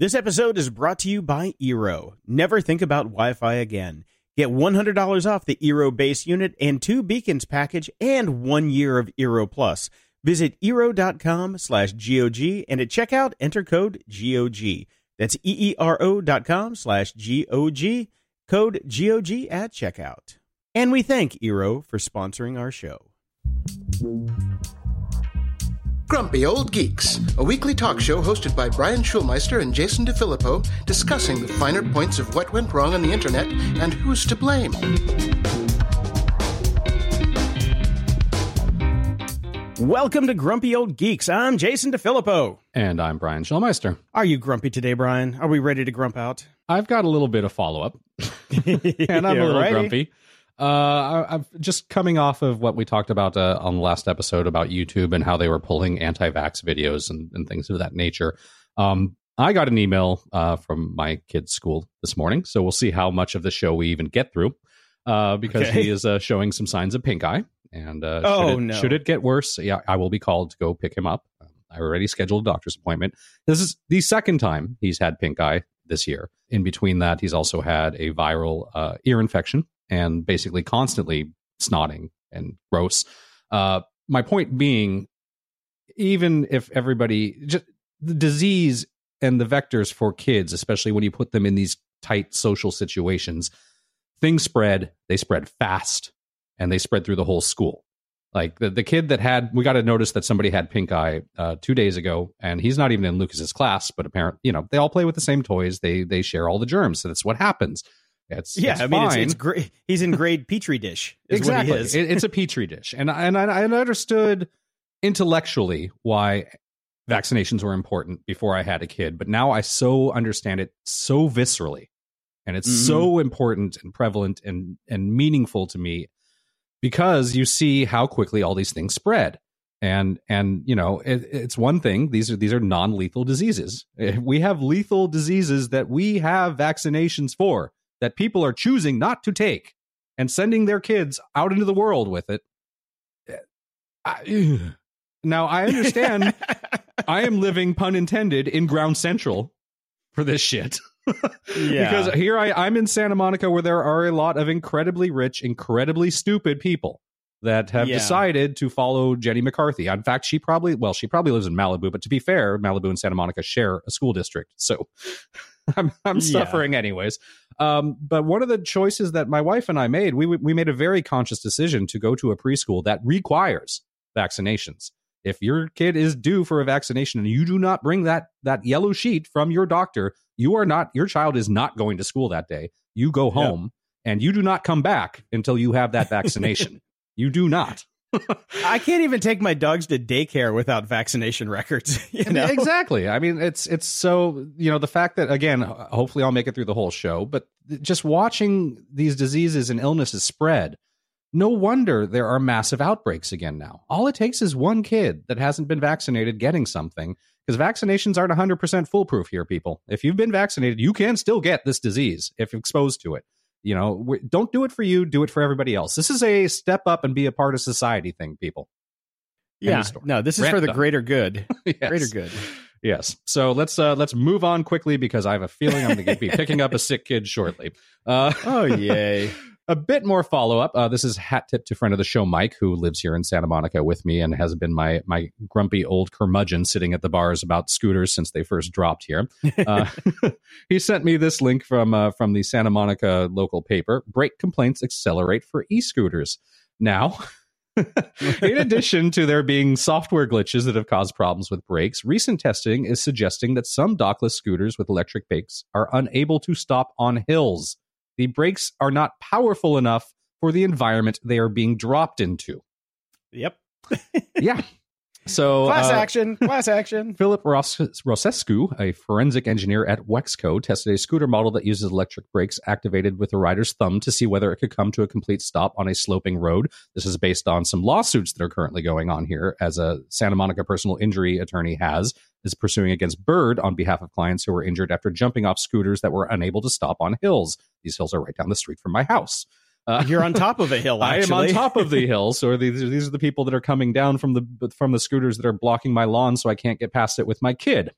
This episode is brought to you by Eero. Never think about Wi Fi again. Get $100 off the Eero base unit and two beacons package and one year of Eero Plus. Visit Eero.com slash GOG and at checkout enter code GOG. That's E-E-R-O dot com slash G-O-G, code GOG at checkout. And we thank Eero for sponsoring our show. Grumpy Old Geeks, a weekly talk show hosted by Brian Schulmeister and Jason DeFilippo, discussing the finer points of what went wrong on the internet and who's to blame. Welcome to Grumpy Old Geeks. I'm Jason DeFilippo. And I'm Brian Schulmeister. Are you grumpy today, Brian? Are we ready to grump out? I've got a little bit of follow up, and I'm a little Alrighty. grumpy. Uh, I, I'm just coming off of what we talked about uh, on the last episode about YouTube and how they were pulling anti-vax videos and, and things of that nature. Um, I got an email uh, from my kid's school this morning, so we'll see how much of the show we even get through, uh, because Okay. he is uh, showing some signs of pink eye. And uh, Oh, should, it, no. should it get worse, yeah, I will be called to go pick him up. I already scheduled a doctor's appointment. This is the second time he's had pink eye this year. In between that, he's also had a viral uh, ear infection and basically constantly snotting and gross. Uh, my point being, even if everybody, just the disease and the vectors for kids, especially when you put them in these tight social situations, things spread. They spread fast and they spread through the whole school. Like the, the kid that had, we got to notice that somebody had pink eye uh, two days ago, and he's not even in Lucas's class, but apparently, you know, they all play with the same toys. They they share all the germs, so that's what happens. It's Yeah, it's I mean, it's, it's great. He's in grade petri dish. Is exactly. What he is. It- it's a petri dish, and I- and I, understood intellectually why vaccinations were important before I had a kid, but now I so understand it so viscerally, and it's Mhm. so important and prevalent and and meaningful to me because you see how quickly all these things spread. And and you know it, it's one thing these are these are non lethal diseases. We have lethal diseases that we have vaccinations for that people are choosing not to take and sending their kids out into the world with it. I- now I understand I am living, pun intended, in ground central for this shit. Yeah. because here I, I'm in Santa Monica where there are a lot of incredibly rich, incredibly stupid people that have Yeah. decided to follow Jenny McCarthy. In fact, she probably, well, she probably lives in Malibu, but to be fair, Malibu and Santa Monica share a school district. So I'm, I'm Yeah. suffering anyways. Um, but one of the choices that my wife and I made, we, we made a very conscious decision to go to a preschool that requires vaccinations. If your kid is due for a vaccination and you do not bring that that yellow sheet from your doctor, you are not your child is not going to school that day. You go home and you do not come back until you have that vaccination. you do not. I can't even take my dogs to daycare without vaccination records. You know? Exactly. I mean, it's it's so you know the fact that again, hopefully I'll make it through the whole show, but just watching these diseases and illnesses spread, no wonder there are massive outbreaks again now. All it takes is one kid that hasn't been vaccinated getting something because vaccinations aren't 100% foolproof here people. If you've been vaccinated, you can still get this disease if exposed to it. You know, don't do it for you, do it for everybody else. This is a step up and be a part of society thing, people. Yeah. No, this is Rant for the done. greater good. Yes. Greater good. Yes. So let's uh let's move on quickly because I have a feeling I'm going to be picking up a sick kid shortly. Uh Oh, yay. a bit more follow up. Uh, this is hat tip to friend of the show Mike, who lives here in Santa Monica with me and has been my my grumpy old curmudgeon sitting at the bars about scooters since they first dropped here. Uh, he sent me this link from uh, from the Santa Monica local paper. Brake complaints accelerate for e-scooters. Now, in addition to there being software glitches that have caused problems with brakes, recent testing is suggesting that some dockless scooters with electric brakes are unable to stop on hills. The brakes are not powerful enough for the environment they are being dropped into. Yep. Yeah. So Class uh, action. Class action. Philip Ros- Rosescu, a forensic engineer at Wexco, tested a scooter model that uses electric brakes activated with a rider's thumb to see whether it could come to a complete stop on a sloping road. This is based on some lawsuits that are currently going on here, as a Santa Monica personal injury attorney has is pursuing against Bird on behalf of clients who were injured after jumping off scooters that were unable to stop on hills. These hills are right down the street from my house. Uh, You're on top of a hill, I am on top of the hill, so these these are the people that are coming down from the from the scooters that are blocking my lawn, so I can't get past it with my kid.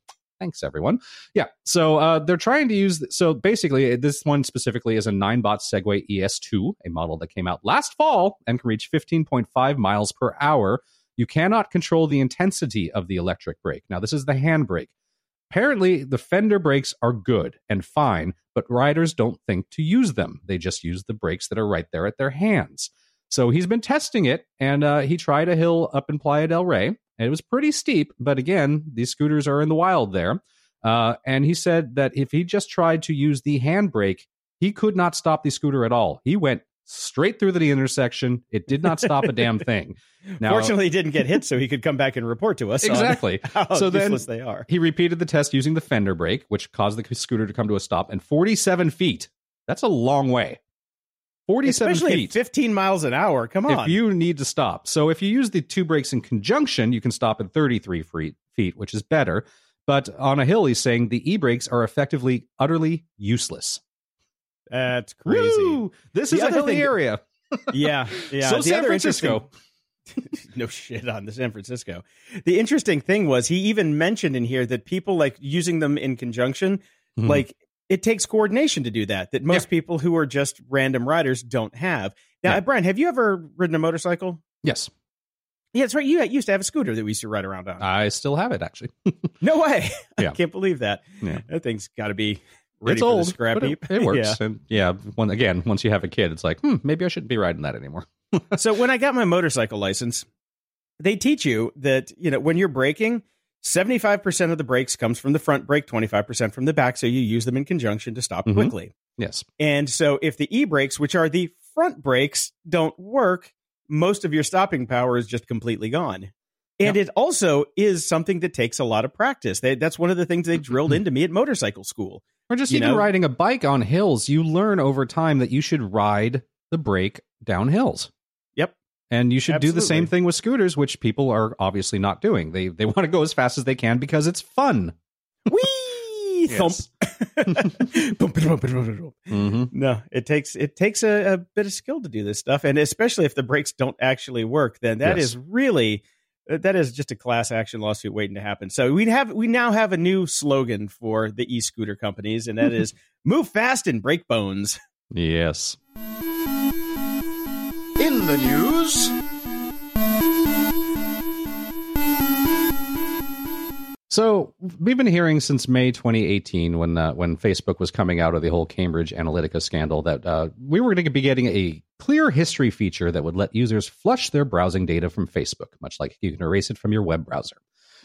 Thanks, everyone. Yeah. So uh, they're trying to use. So basically, this one specifically is a Ninebot Segway ES2, a model that came out last fall and can reach 15.5 miles per hour. You cannot control the intensity of the electric brake. Now, this is the handbrake. Apparently, the fender brakes are good and fine, but riders don't think to use them. They just use the brakes that are right there at their hands. So he's been testing it, and uh, he tried a hill up in Playa del Rey. And it was pretty steep, but again, these scooters are in the wild there. Uh, and he said that if he just tried to use the handbrake, he could not stop the scooter at all. He went straight through the intersection. It did not stop a damn thing. Now, Fortunately, he didn't get hit, so he could come back and report to us exactly how so useless they are. He repeated the test using the fender brake, which caused the scooter to come to a stop. And 47 feet. That's a long way. 47 Especially feet. 15 miles an hour. Come on. If you need to stop. So if you use the two brakes in conjunction, you can stop at 33 feet, which is better. But on a hill, he's saying the e brakes are effectively utterly useless. That's crazy. Woo! This The is a hilly thing- area. Yeah, yeah. So The San Francisco. no shit on the San Francisco. The interesting thing was he even mentioned in here that people like using them in conjunction, Mhm. like it takes coordination to do that. That most people who are just random riders don't have. Now, Yeah. Brian, have you ever ridden a motorcycle? Yes, Yeah, that's right. You used to have a scooter that we used to ride around on. I still have it actually. no way. Yeah. I can't believe that. Yeah. That thing's got to be ready it's old, scrap but it, heap. it works. Yeah. And yeah, when, again, once you have a kid, it's like, hmm, maybe I shouldn't be riding that anymore. so when I got my motorcycle license, they teach you that you know when you're braking, seventy five percent of the brakes comes from the front brake, twenty five percent from the back. So you use them in conjunction to stop Mhm. quickly. Yes. And so if the e brakes, which are the front brakes, don't work, most of your stopping power is just completely gone. And it also is something that takes a lot of practice. They, that's one of the things they drilled into me at motorcycle school. Or just You even know? riding a bike on hills, you learn over time that you should ride the brake down hills. Yep. And you should do the same thing with scooters, which people are obviously not doing. They they want to go as fast as they can because it's fun. Whee! Thump. Mm-hmm. No, it takes it takes a, a bit of skill to do this stuff, and especially if the brakes don't actually work, then that Yes. is really that is just a class action lawsuit waiting to happen. So we have we now have a new slogan for the e scooter companies, and that is "Move fast and break bones." Yes. In the news, So we've been hearing since May 2018, when uh, when Facebook was coming out of the whole Cambridge Analytica scandal, that uh, we were going to be getting a clear history feature that would let users flush their browsing data from Facebook, much like you can erase it from your web browser.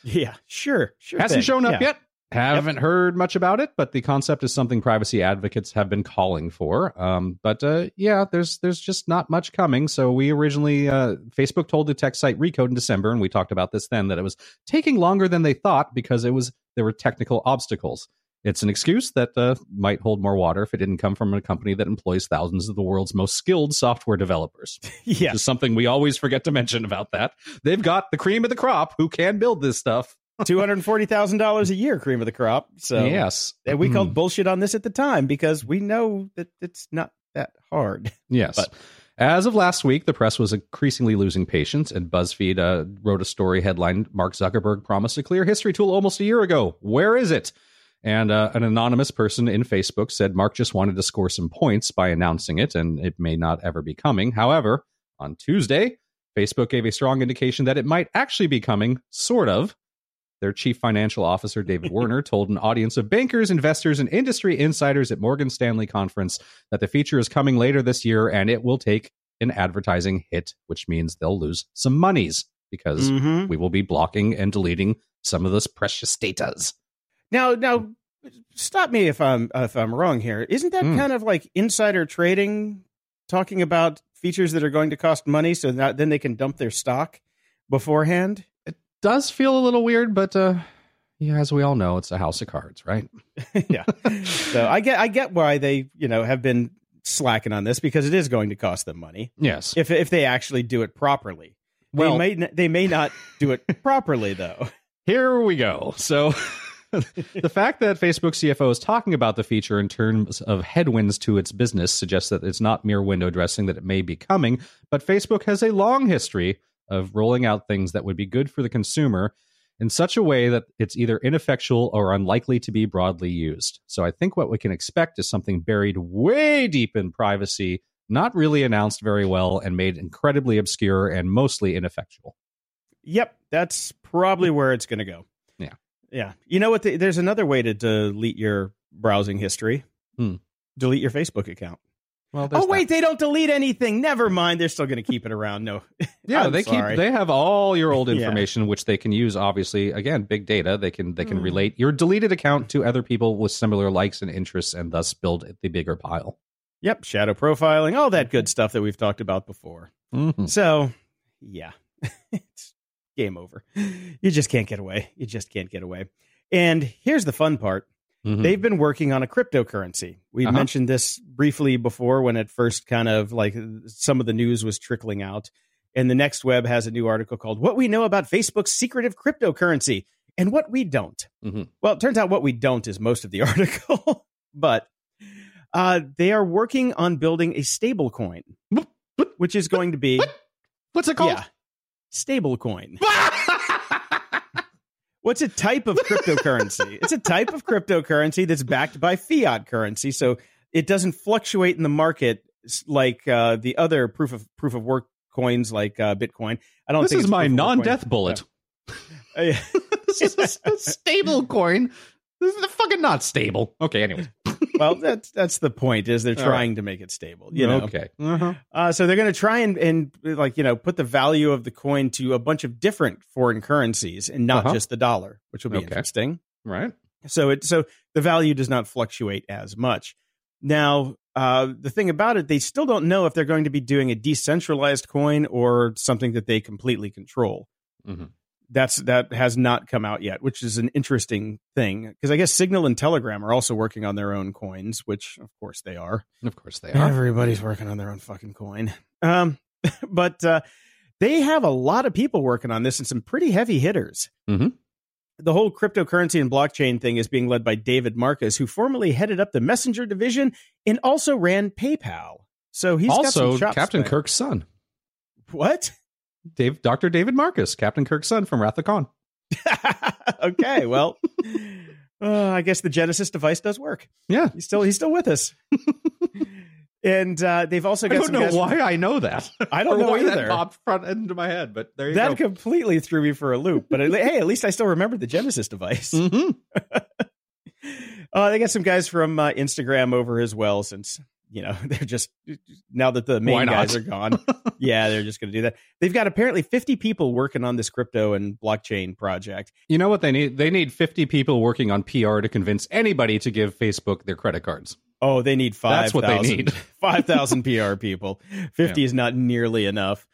Yeah, sure, sure. Hasn't thing. shown up Yeah. yet. Haven't heard much about it, but the concept is something privacy advocates have been calling for. Um, but uh, yeah, there's there's just not much coming. So we originally uh, Facebook told the tech site Recode in December, and we talked about this then that it was taking longer than they thought because it was there were technical obstacles. It's an excuse that uh, might hold more water if it didn't come from a company that employs thousands of the world's most skilled software developers. Yeah, Which is something we always forget to mention about that. They've got the cream of the crop who can build this stuff. Two hundred forty thousand dollars a year, cream of the crop. So yes, and we Mhm. called bullshit on this at the time because we know that it's not that hard. Yes. But- As of last week, the press was increasingly losing patience, and BuzzFeed uh, wrote a story headline Mark Zuckerberg promised a clear history tool almost a year ago. Where is it? And uh, an anonymous person in Facebook said Mark just wanted to score some points by announcing it, and it may not ever be coming. However, on Tuesday, Facebook gave a strong indication that it might actually be coming, sort of. Their chief financial officer, David Wehner, told an audience of bankers, investors, and industry insiders at Morgan Stanley conference that the feature is coming later this year and it will take an advertising hit, which means they'll lose some monies because Mhm. we will be blocking and deleting some of this precious datas. Now, now, stop me if I'm if I'm wrong here. Isn't that Hmm. kind of like insider trading, talking about features that are going to cost money, so that then they can dump their stock beforehand? Does feel a little weird, but uh, yeah, as we all know, it's a house of cards, right? yeah. So I get I get why they you know have been slacking on this because it is going to cost them money Yes. if if they actually do it properly. Well- they may n- they may not do it properly though. Here we go. So, the fact that Facebook CFO is talking about the feature in terms of headwinds to its business suggests that it's not mere window dressing, that it may be coming, but Facebook has a long history of rolling out things that would be good for the consumer. in such a way that it's either ineffectual or unlikely to be broadly used. So I think what we can expect is something buried way deep in privacy, not really announced very well, and made incredibly obscure and mostly ineffectual. Yep, that's probably where it's going to go. Yeah. Yeah. You know what? The, there's another way to delete your browsing history. Hmm. Delete your Facebook account. Well, Oh wait, they don't delete anything. Never mind. They're still going to keep it around. No. yeah, they sorry. keep they have all your old Yeah. information, which they can use. Obviously, again, big data. They can they can Hmm. relate your deleted account to other people with similar likes and interests, and thus build the bigger pile. Yep. Shadow profiling, all that good stuff that we've talked about before. Mhm. So, yeah, it's game over. You just can't get away. You just can't get away. And here's the fun part. Mhm. They've been working on a cryptocurrency. We Uh-huh. mentioned this briefly before when it first kind of like some of the news was trickling out. And the next web has a new article called What We Know About Facebook's Secretive Cryptocurrency and What We Don't. Mhm. Well, it turns out what we don't is most of the article, but uh, they are working on building a stable coin, which is going to be, What? What's it called? yeah, stable coin. What's a type of cryptocurrency? it's a type of cryptocurrency that's backed by fiat currency, so it doesn't fluctuate in the market like uh, the other proof of proof of work coins like uh, Bitcoin. I don't this is my proof of work coin. non-death bullet. Uh, yeah. this is a, a stable coin. This is fucking not stable. Okay, anyway. Well, that's that's the point. Is they're All trying to make it stable. You know. Okay. Uh-huh. Uh, so they're going to try and, and like you know put the value of the coin to a bunch of different foreign currencies and not Uh-huh. just the dollar, which will be Okay. interesting. Right. So it so the value does not fluctuate as much. Now, uh, the thing about it, they still don't know if they're going to be doing a decentralized coin or something that they completely control. Mhm. That's that has not come out yet, which is an interesting thing because I guess Signal and Telegram are also working on their own coins, which of course they are. Of course they are. Everybody's working on their own fucking coin. Um, but uh, they have a lot of people working on this and some pretty heavy hitters. Mhm. The whole cryptocurrency and blockchain thing is being led by David Marcus, who formerly headed up the Messenger division and also ran PayPal. So he's got also, some chops Captain there. Kirk's son, What? Dave, Dr. David Marcus, Captain Kirk's son from Wrath of Khan. okay, well, uh, I guess the Genesis device does work. Yeah. He's still he's still with us. and uh, they've also I got don't some know guys from- why I know that. I don't know why either. That popped front into my head, but there you that go. completely threw me for a loop. But at- hey, at least I still remember the Genesis device. Mhm. Uh, they got some guys from uh, Instagram over as well, since you know they're just now that the main guys are gone. yeah, they're just going to do that. They've got apparently 50 people working on this crypto and blockchain project. You know what they need? They need 50 people working on PR to convince anybody to give Facebook their credit cards. Oh, they need five. That's what they need. Five thousand PR people. Fifty is not nearly enough.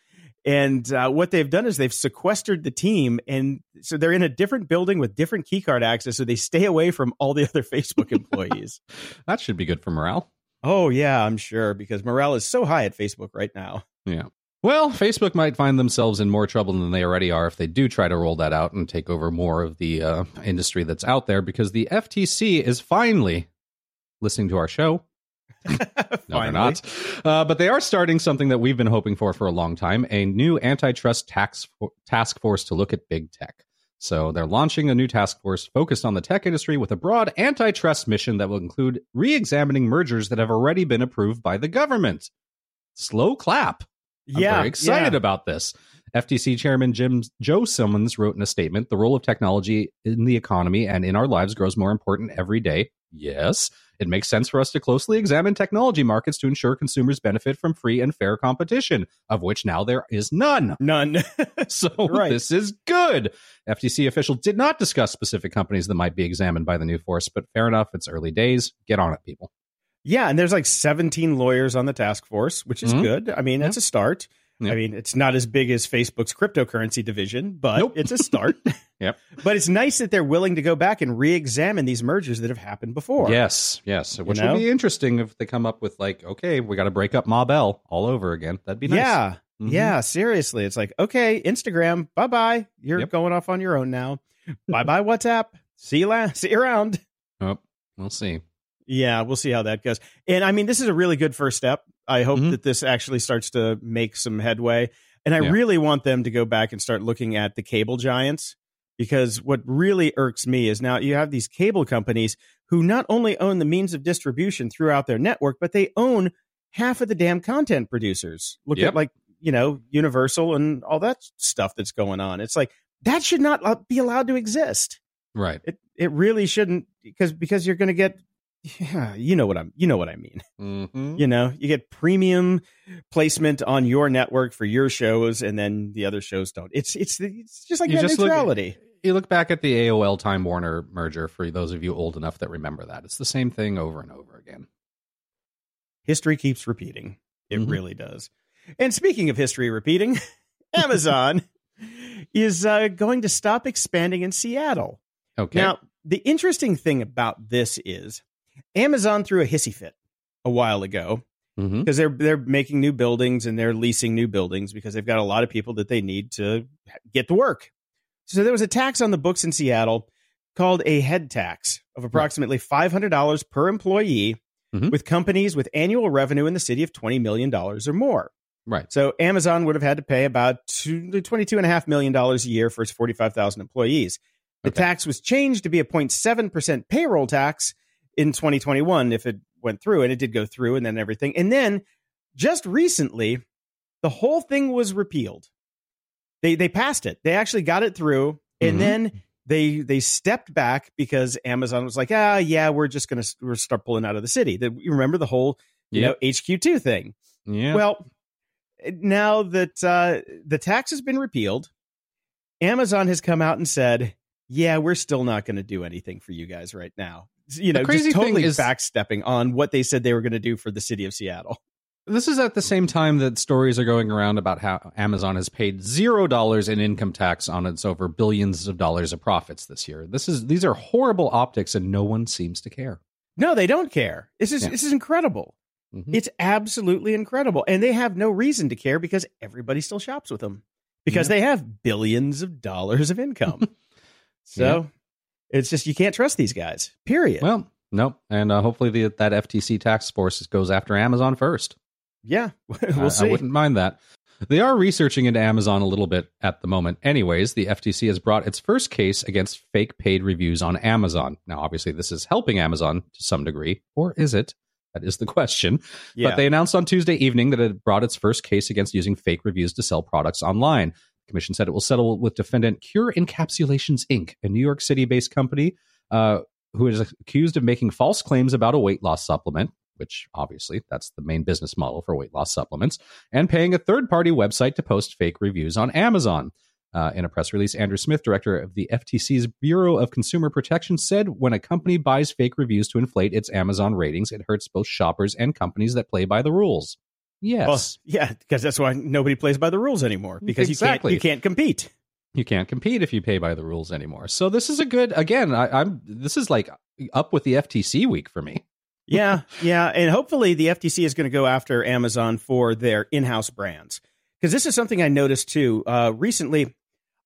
And uh, what they've done is they've sequestered the team, and so they're in a different building with different keycard access, so they stay away from all the other Facebook employees. That should be good for morale. Oh yeah, I'm sure because morale is so high at Facebook right now. Yeah. Well, Facebook might find themselves in more trouble than they already are if they do try to roll that out and take over more of the uh, industry that's out there because the FTC is finally listening to our show. No, they're not. Uh, but they are starting something that we've been hoping for for a long time a new antitrust tax task force to look at big tech. So they're launching a new task force focused on the tech industry with a broad antitrust mission that will include re examining mergers that have already been approved by the government. Slow clap. I'm Yeah, very excited yeah. about this. FTC Chairman Jim Joe Simons wrote in a statement: "The role of technology in the economy and in our lives grows more important every day. Yes, it makes sense for us to closely examine technology markets to ensure consumers benefit from free and fair competition, of which now there is none. None. So Right. this is good." FTC official did not discuss specific companies that might be examined by the new force, but fair enough. It's early days. Get on it, people. yeah, and there's like 17 lawyers on the task force, which is Mhm. good. I mean, that's a start. Yeah. I mean, it's not as big as Facebook's cryptocurrency division, but Nope. it's a start. Yep. But it's nice that they're willing to go back and re-examine these mergers that have happened before. Yes, yes. Which know? will be interesting if they come up with like, okay, we got to break up Ma Bell all over again. That'd be nice. Yeah. Mhm. Yeah, seriously. It's like, okay, Instagram, bye bye. You're Yep. going off on your own now. bye bye, WhatsApp. See you, la- see you around. Oh, we'll see. Yeah, we'll see how that goes. And I mean, this is a really good first step. I hope Mhm. that this actually starts to make some headway. And I Yeah. really want them to go back and start looking at the cable giants because what really irks me is now you have these cable companies who not only own the means of distribution throughout their network, but they own half of the damn content producers. Look Yep. at like, you know, Universal and all that stuff that's going on. It's like that should not uh, be allowed to exist. Right. It it really shouldn't because because you're going to get yeah, you know what I'm you know what I mean. Mm-hmm. You know, you get premium placement on your network for your shows and then the other shows don't. It's it's it's just like You just look- neutrality. You look back at the AOL Time Warner merger for those of you old enough that remember that. It's the same thing over and over again. history keeps repeating. It Mhm. really does. And speaking of history repeating, Amazon is uh, going to stop expanding in Seattle. Okay. Now, the interesting thing about this is Amazon threw a hissy fit a while ago because they're they're making new buildings and they're leasing new buildings because they've got a lot of people that they need to get to work. So there was a tax on the books in Seattle called a head tax of approximately $500 per employee Mhm. with companies with annual revenue in the city of $20 million or more. Right. So Amazon would have had to pay about two, $22.5 million a year for its 45,000 employees. The Okay. tax was changed to be a 0.7% payroll tax in 2021 if it went through, and it did go through, and then everything. And then just recently, the whole thing was repealed. They they passed it. They actually got it through, and Mhm. then they they stepped back because Amazon was like, ah, yeah, we're just gonna we're start pulling out of the city. The, you remember the whole you Yep. know HQ two thing? Yeah. Well, now that uh, the tax has been repealed, Amazon has come out and said, "Yeah, we're still not going to do anything for you guys right now." You know, crazy just totally is- backstepping on what they said they were going to do for the city of Seattle. This is at the same time that stories are going around about how Amazon has paid zero dollars in income tax on its over billions of dollars of profits this year. This is these are horrible optics, and no one seems to care. No, they don't care. This is Yeah. this is incredible. Mhm. It's absolutely incredible, and they have no reason to care because everybody still shops with them because they have billions of dollars of income. so it's just you can't trust these guys. Period. Well, no, and uh, hopefully the, that FTC tax force goes after Amazon first. yeah, we'll see. I wouldn't mind that. They are researching into Amazon a little bit at the moment. Anyways, the FTC has brought its first case against fake paid reviews on Amazon. Now, obviously, this is helping Amazon to some degree, or is it? That is the question. yeah. But they announced on Tuesday evening that it brought its first case against using fake reviews to sell products online. Commission said it will settle with defendant Cure Encapsulations Inc., a New York City based company uh, who is accused of making false claims about a weight loss supplement, which obviously that's the main business model for weight loss supplements, and paying a third party website to post fake reviews on Amazon. Uh, in a press release, Andrew Smith, director of the FTC's Bureau of Consumer Protection, said when a company buys fake reviews to inflate its Amazon ratings, it hurts both shoppers and companies that play by the rules. Yes. Well, yeah, because that's why nobody plays by the rules anymore because Exactly. you can't you can't compete. you can't compete if you pay by the rules anymore. So this is a good again. I, I'm this is like up with the FTC week for me. Yeah, yeah, and hopefully the FTC is going to go after Amazon for their in-house brands because this is something I noticed too. Uh, recently,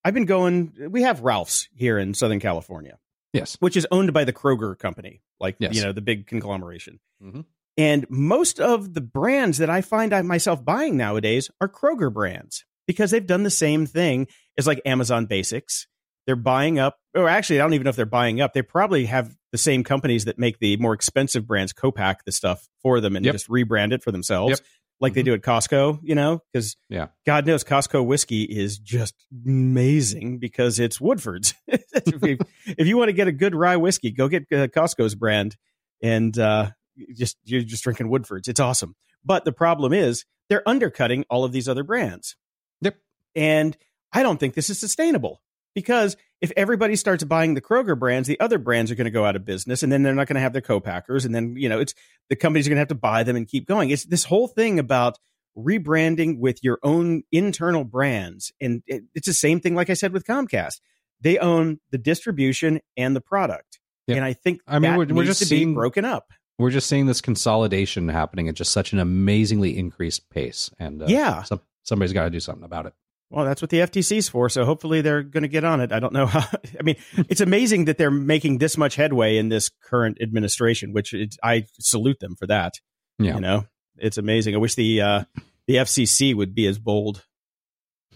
I've been going. We have Ralph's here in Southern California, Yes. which is owned by the Kroger company, like Yes. you know the big conglomeration. Mhm. And most of the brands that I find I myself buying nowadays are Kroger brands because they've done the same thing as like Amazon Basics. They're buying up, or actually, I don't even know if they're buying up. They probably have the same companies that make the more expensive brands co-pack the stuff for them and Yep. just rebrand it for themselves, Yep. like they Mhm. do at Costco. You know, because Yeah. God knows Costco whiskey is just amazing because it's Woodford's. if, you, want to get a good rye whiskey, go get uh, Costco's brand, and uh, just you're just drinking Woodford's. It's awesome. But the problem is they're undercutting all of these other brands. Yep. And I don't think this is sustainable because if everybody starts buying the Kroger brands, the other brands are going to go out of business and then they're not going to have their co-packers and then, you know, it's the companies are going to have to buy them and keep going. It's this whole thing about rebranding with your own internal brands and it, it's the same thing like I said with Comcast. They own the distribution and the product. Yep. And I think I mean, that we're- we're just to seeing- be broken up. We're just seeing this consolidation happening at just such an amazingly increased pace, and uh, Yeah. some, somebody's got to do something about it. Well, that's what the FTC's for. So hopefully they're going to get on it. I don't know how. I mean, it's amazing that they're making this much headway in this current administration, which it, I salute them for that. Yeah. You know, it's amazing. I wish the uh, the FCC would be as bold.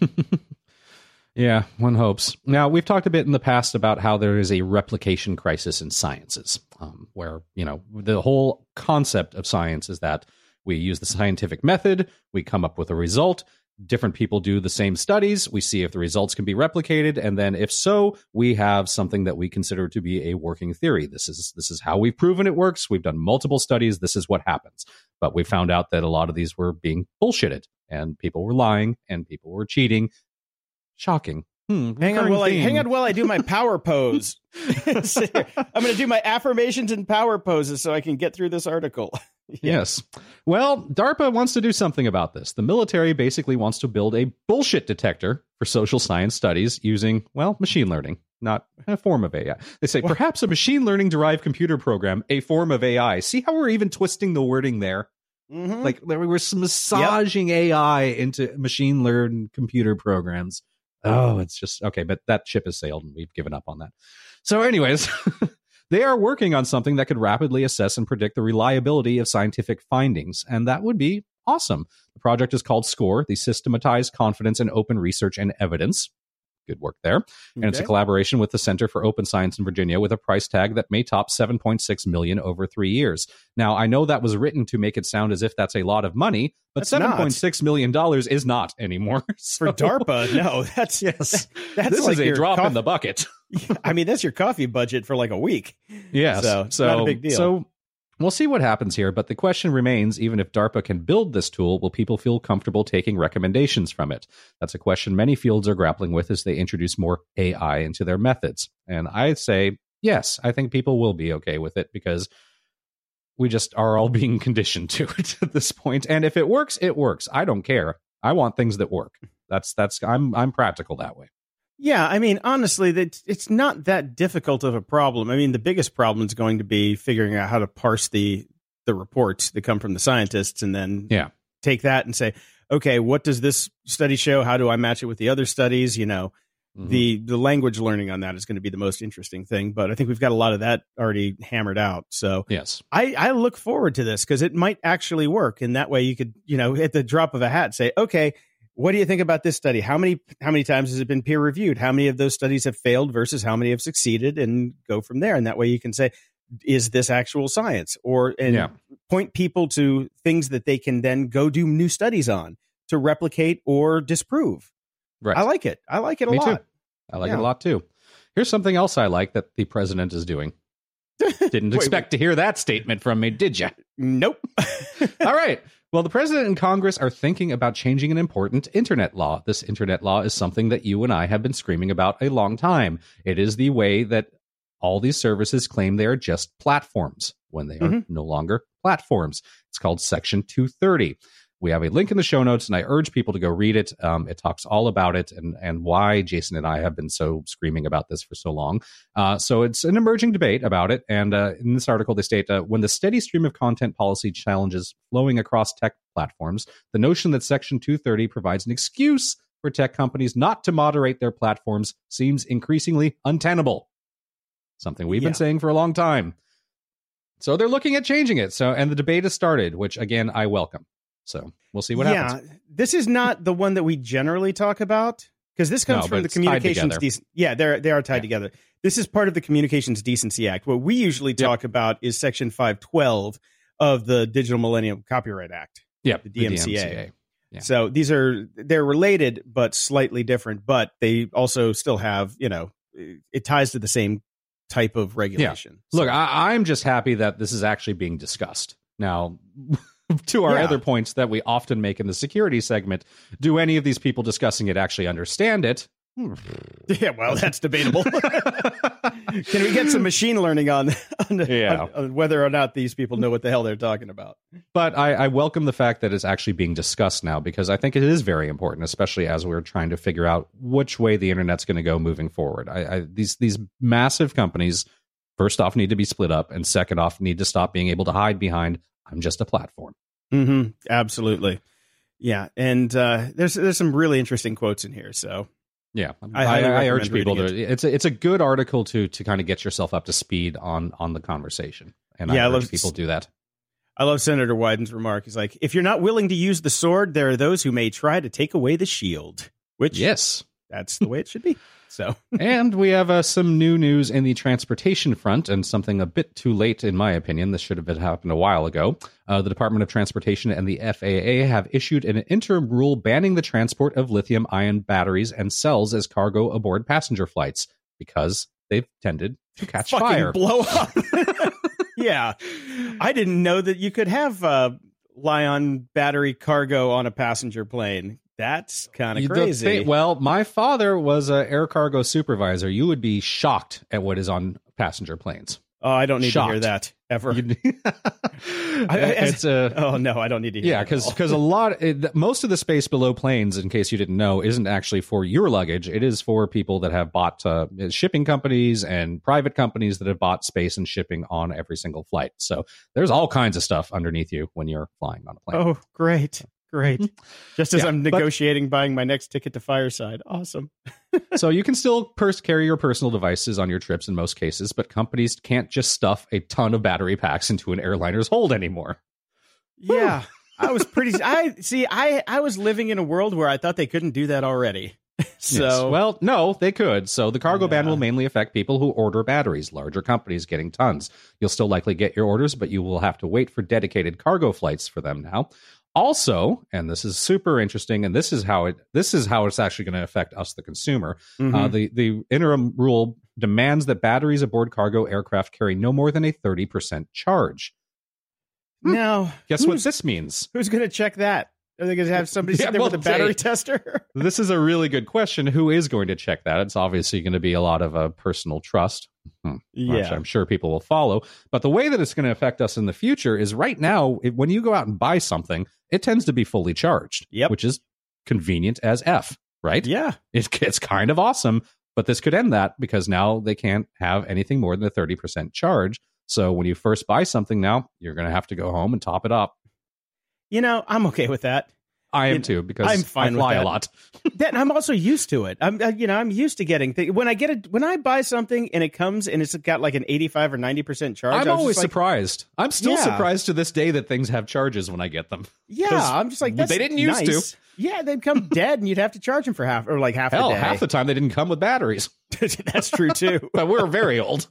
Yeah, one hopes. Now, we've talked a bit in the past about how there is a replication crisis in sciences, um, where, you know, the whole concept of science is that we use the scientific method, we come up with a result, different people do the same studies, we see if the results can be replicated, and then if so, we have something that we consider to be a working theory. This is this is how we've proven it works. We've done multiple studies, this is what happens. But we found out that a lot of these were being bullshitted and people were lying and people were cheating Shocking. Hmm, hang on while I hang on while I do my power pose. I'm going to do my affirmations and power poses so I can get through this article. yeah. Yes. Well, DARPA wants to do something about this. The military basically wants to build a bullshit detector for social science studies using, well, machine learning, not a form of AI. They say what? perhaps a machine learning derived computer program, a form of AI. See how we're even twisting the wording there? Mm-hmm. Like we're massaging yep. AI into machine learned computer programs oh, it's just okay. But that ship has sailed and we've given up on that. So, anyways, they are working on something that could rapidly assess and predict the reliability of scientific findings. And that would be awesome. The project is called SCORE, the Systematized Confidence in Open Research and Evidence. Good work there. Okay. And it's a collaboration with the Center for Open Science in Virginia with a price tag that may top 7.6 million over 3 years. Now, I know that was written to make it sound as if that's a lot of money, but seven point six million dollars is not anymore. So, For DARPA, no. That's yes. That's this like is a drop in the bucket. I mean, that's your coffee budget for like a week. Yes. So, so not a big deal. So We'll see what happens here, but the question remains even if DARPA can build this tool, will people feel comfortable taking recommendations from it? That's a question many fields are grappling with as they introduce more AI into their methods. And I'd say, yes, I think people will be okay with it because we just are all being conditioned to it at this point. And if it works, it works. I don't care. I want things that work. That's that's I'm I'm practical that way. Yeah, I mean, honestly, that it's not that difficult of a problem. I mean, the biggest problem is going to be figuring out how to parse the the reports that come from the scientists, and then yeah, take that and say, okay, what does this study show? How do I match it with the other studies? You know, mm-hmm. the the language learning on that is going to be the most interesting thing. But I think we've got a lot of that already hammered out. So yes, I I look forward to this because it might actually work, and that way you could you know at the drop of a hat say, okay what do you think about this study? How many how many times has it been peer reviewed? How many of those studies have failed versus how many have succeeded and go from there. And that way you can say is this actual science or and yeah. point people to things that they can then go do new studies on to replicate or disprove. Right. I like it. I like it a Me lot. Too. I like yeah. it a lot too. Here's something else I like that the president is doing. Didn't wait, expect wait. to hear that statement from me, did you? Nope. All right. Well, the president and Congress are thinking about changing an important internet law. This internet law is something that you and I have been screaming about a long time. It is the way that all these services claim they are just platforms when they are mm-hmm. no longer platforms. It's called Section 230. We have a link in the show notes, and I urge people to go read it. Um, it talks all about it and and why Jason and I have been so screaming about this for so long. Uh, so it's an emerging debate about it. And uh, in this article, they state uh, when the steady stream of content policy challenges flowing across tech platforms, the notion that Section 230 provides an excuse for tech companies not to moderate their platforms seems increasingly untenable. Something we've yeah. been saying for a long time. So they're looking at changing it. So and the debate has started, which again I welcome. So we'll see what yeah, happens. Yeah, this is not the one that we generally talk about because this comes no, from the communications. Dec- yeah, they're they are tied yeah. together. This is part of the Communications Decency Act. What we usually talk yep. about is Section five twelve of the Digital Millennium Copyright Act. Yeah, the DMCA. The DMCA. Yeah. So these are they're related but slightly different, but they also still have you know it ties to the same type of regulation. Yeah. Look, I, I'm just happy that this is actually being discussed now. to our yeah. other points that we often make in the security segment, do any of these people discussing it actually understand it? Yeah, well, that's debatable. Can we get some machine learning on, on, yeah. On, on, whether or not these people know what the hell they're talking about? But I, I, welcome the fact that it's actually being discussed now because I think it is very important, especially as we're trying to figure out which way the internet's going to go moving forward. I, I, these these massive companies, first off, need to be split up, and second off, need to stop being able to hide behind I'm just a platform. Mm-hmm. Absolutely. Yeah, and uh, there's there's some really interesting quotes in here. So yeah, I, I, I urge people to. It. It's a, it's a good article to to kind of get yourself up to speed on on the conversation, and yeah, I, I love people do that. I love Senator Wyden's remark. He's like, if you're not willing to use the sword, there are those who may try to take away the shield. Which yes, that's the way it should be. So, and we have uh, some new news in the transportation front, and something a bit too late, in my opinion. This should have been happened a while ago. Uh, the Department of Transportation and the FAA have issued an interim rule banning the transport of lithium-ion batteries and cells as cargo aboard passenger flights because they've tended to catch fucking fire. blow up. yeah, I didn't know that you could have uh, Li-ion battery cargo on a passenger plane. That's kind of crazy. think- well, my father was an air cargo supervisor. You would be shocked at what is on passenger planes. oh, I don't need to hear that ever. It's a oh no, I don't need to hear. yeah, because because a lot it, most of the space below planes, in case you didn't know, isn't actually for your luggage. It is for people that have bought uh, shipping companies and private companies that have bought space and shipping on every single flight. So there's all kinds of stuff underneath you when you're flying on a plane. oh great, great. Just as Yeah, I'm but- negotiating buying my next ticket to Fireside. Awesome. so you can still pers- carry your personal devices on your trips in most cases, but companies can't just stuff a ton of battery packs into an airliner's hold anymore. Yeah, I was pretty. I see. I I was living in a world where I thought they couldn't do that already. so Yes. well, no, they could. So the cargo ban will mainly affect people who order batteries, larger companies getting tons. You'll still likely get your orders, but you will have to wait for dedicated cargo flights for them now. Also, and this is super interesting, and this is how it this is how it's actually going to affect us, the consumer. mhm. Uh, the the interim rule demands that batteries aboard cargo aircraft carry no more than a thirty percent charge. now Guess what this means? Who's going to check that? Are they going to have somebody Yeah, sit there well, with a battery they- tester? This is a really good question. Who is going to check that? It's obviously going to be a lot of uh, personal trust. Hmm. which I'm sure people will follow. But the way that it's going to affect us in the future is right now, it, when you go out and buy something, it tends to be fully charged, Yep. which is convenient as F, right? Yeah. It, it's kind of awesome, but this could end that because now they can't have anything more than a 30% charge. So when you first buy something now, you're going to have to go home and top it up. You know, I'm okay with that. I am You- too because I'm fine I fly a lot. That I'm also used to it. I'm, uh, you know, I'm used to getting th- when I get it when I buy something and it comes and it's got like an 85 or 90 percent charge. I'm always like, surprised. I'm still Yeah. surprised to this day that things have charges when I get them. Yeah, I'm just like they didn't used to. Yeah, they'd come dead and you'd have to charge them for half or like half Hell, half the time they didn't come with batteries. that's true too. but we're very old.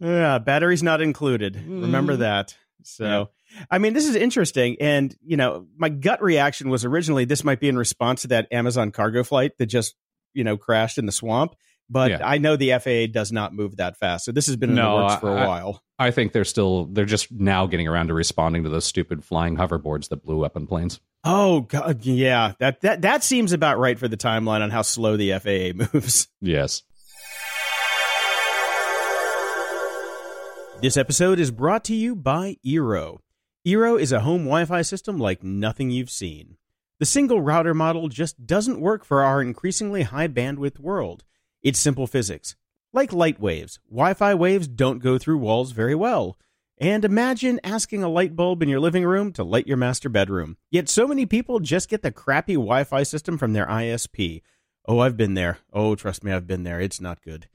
Yeah, batteries not included. Remember Mhm. that. So, I mean, this is interesting. And, you know, my gut reaction was originally this might be in response to that Amazon cargo flight that just, you know, crashed in the swamp. But Yeah. I know the FAA does not move that fast. So this has been in No, the works for a I- while. I think they're still they're just now getting around to responding to those stupid flying hoverboards that blew up in planes. Oh, God. Yeah. That, that, that seems about right for the timeline on how slow the FAA moves. Yes. This episode is brought to you by Eero. Eero is a home Wi Fi system like nothing you've seen. The single router model just doesn't work for our increasingly high bandwidth world. It's simple physics. Like light waves, Wi Fi waves don't go through walls very well. And imagine asking a light bulb in your living room to light your master bedroom. Yet so many people just get the crappy Wi Fi system from their ISP. Oh, I've been there. Oh, trust me, I've been there. It's not good.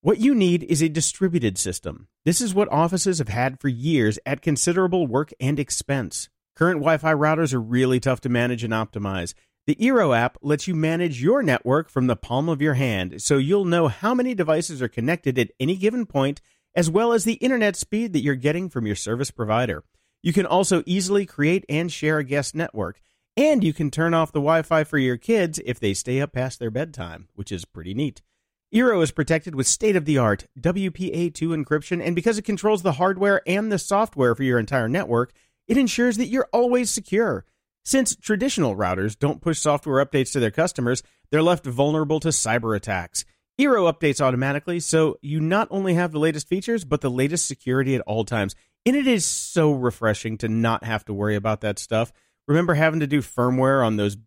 What you need is a distributed system. This is what offices have had for years at considerable work and expense. Current Wi Fi routers are really tough to manage and optimize. The Eero app lets you manage your network from the palm of your hand, so you'll know how many devices are connected at any given point, as well as the internet speed that you're getting from your service provider. You can also easily create and share a guest network, and you can turn off the Wi Fi for your kids if they stay up past their bedtime, which is pretty neat. Eero is protected with state of the art WPA2 encryption, and because it controls the hardware and the software for your entire network, it ensures that you're always secure. Since traditional routers don't push software updates to their customers, they're left vulnerable to cyber attacks. Eero updates automatically, so you not only have the latest features, but the latest security at all times. And it is so refreshing to not have to worry about that stuff. Remember having to do firmware on those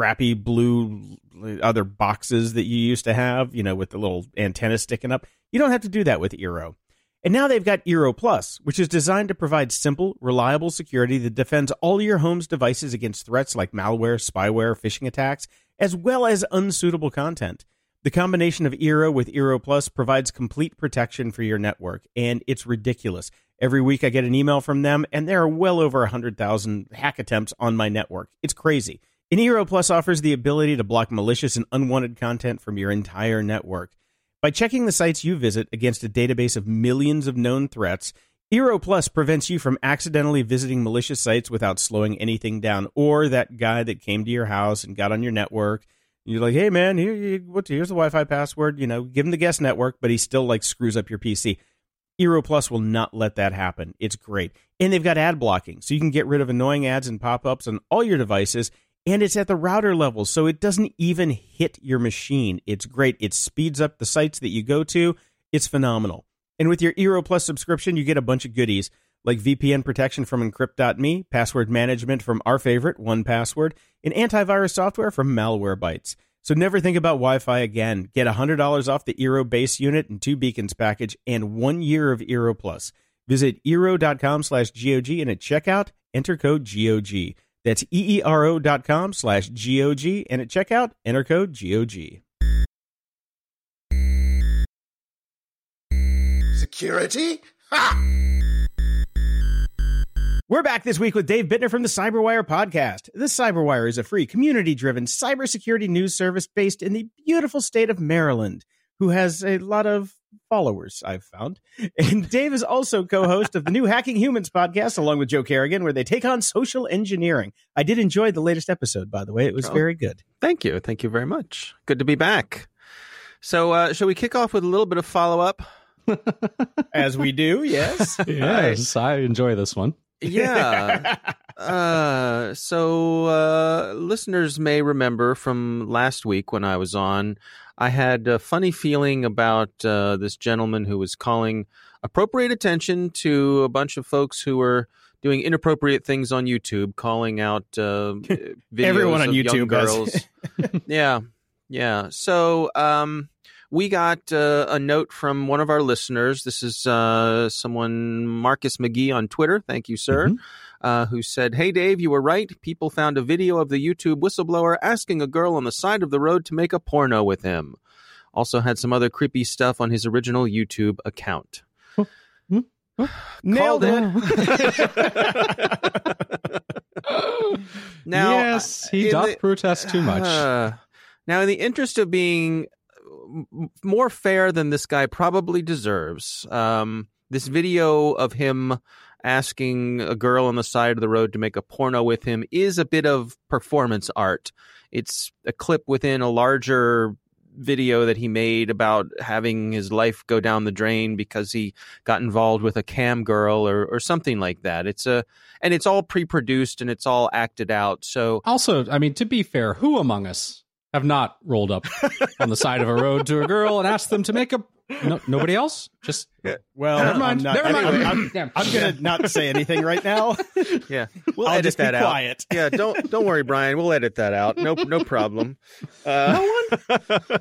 crappy blue uh, other boxes that you used to have, you know, with the little antenna sticking up. You don't have to do that with Eero. And now they've got Eero Plus, which is designed to provide simple, reliable security that defends all your home's devices against threats like malware, spyware, phishing attacks, as well as unsuitable content. The combination of Eero with Eero Plus provides complete protection for your network, and it's ridiculous. Every week I get an email from them, and there are well over 100,000 hack attempts on my network. It's crazy. Eero Plus offers the ability to block malicious and unwanted content from your entire network. By checking the sites you visit against a database of millions of known threats, Eero Plus prevents you from accidentally visiting malicious sites without slowing anything down, or that guy that came to your house and got on your network. You're like, hey man, here, here's the Wi-Fi password. You know, give him the guest network, but he still like screws up your PC. Eero Plus will not let that happen. It's great, and they've got ad blocking, so you can get rid of annoying ads and pop-ups on all your devices and it's at the router level, so it doesn't even hit your machine. It's great. It speeds up the sites that you go to. It's phenomenal. And with your Eero Plus subscription, you get a bunch of goodies like VPN protection from Encrypt.me, password management from our favorite, 1Password, and antivirus software from Malwarebytes. So never think about Wi-Fi again. Get $100 off the Eero base unit and two beacons package and one year of Eero Plus. Visit Eero.com slash GOG and at checkout, enter code GOG. That's E-E-R-O dot com slash G-O-G, and at checkout, enter code GOG. Security? Ha! We're back this week with Dave Bittner from the Cyberwire podcast. The Cyberwire is a free, community-driven cybersecurity news service based in the beautiful state of Maryland, who has a lot of followers, I've found. And Dave is also co host of the new Hacking Humans podcast, along with Joe Carrigan, where they take on social engineering. I did enjoy the latest episode, by the way. It was oh, very good. Thank you. Thank you very much. Good to be back. So, uh, shall we kick off with a little bit of follow up? As we do, yes. yes, I enjoy this one. Yeah. uh, so, uh, listeners may remember from last week when I was on, I had a funny feeling about uh, this gentleman who was calling appropriate attention to a bunch of folks who were doing inappropriate things on YouTube, calling out uh, videos Everyone on of YouTube young girls. yeah, yeah. So um, we got uh, a note from one of our listeners. This is uh, someone, Marcus McGee on Twitter. Thank you, sir. Mm-hmm uh, who said, Hey, Dave, you were right. People found a video of the YouTube whistleblower asking a girl on the side of the road to make a porno with him. Also had some other creepy stuff on his original YouTube account. Nailed it. now, yes, he doth the, protest too much. Uh, now, in the interest of being more fair than this guy probably deserves, um, this video of him asking a girl on the side of the road to make a porno with him is a bit of performance art. It's a clip within a larger video that he made about having his life go down the drain because he got involved with a cam girl or, or something like that. It's a and it's all pre-produced and it's all acted out. So also, I mean, to be fair, who among us have not rolled up on the side of a road to a girl and asked them to make a no, nobody else? Just yeah. well, never mind. Not, never mind. Anyway, I'm, I'm, gonna not say anything right now. Yeah, we'll I'll edit just that be out. Quiet. Yeah, don't don't worry, Brian. We'll edit that out. No, no problem. Uh, no one.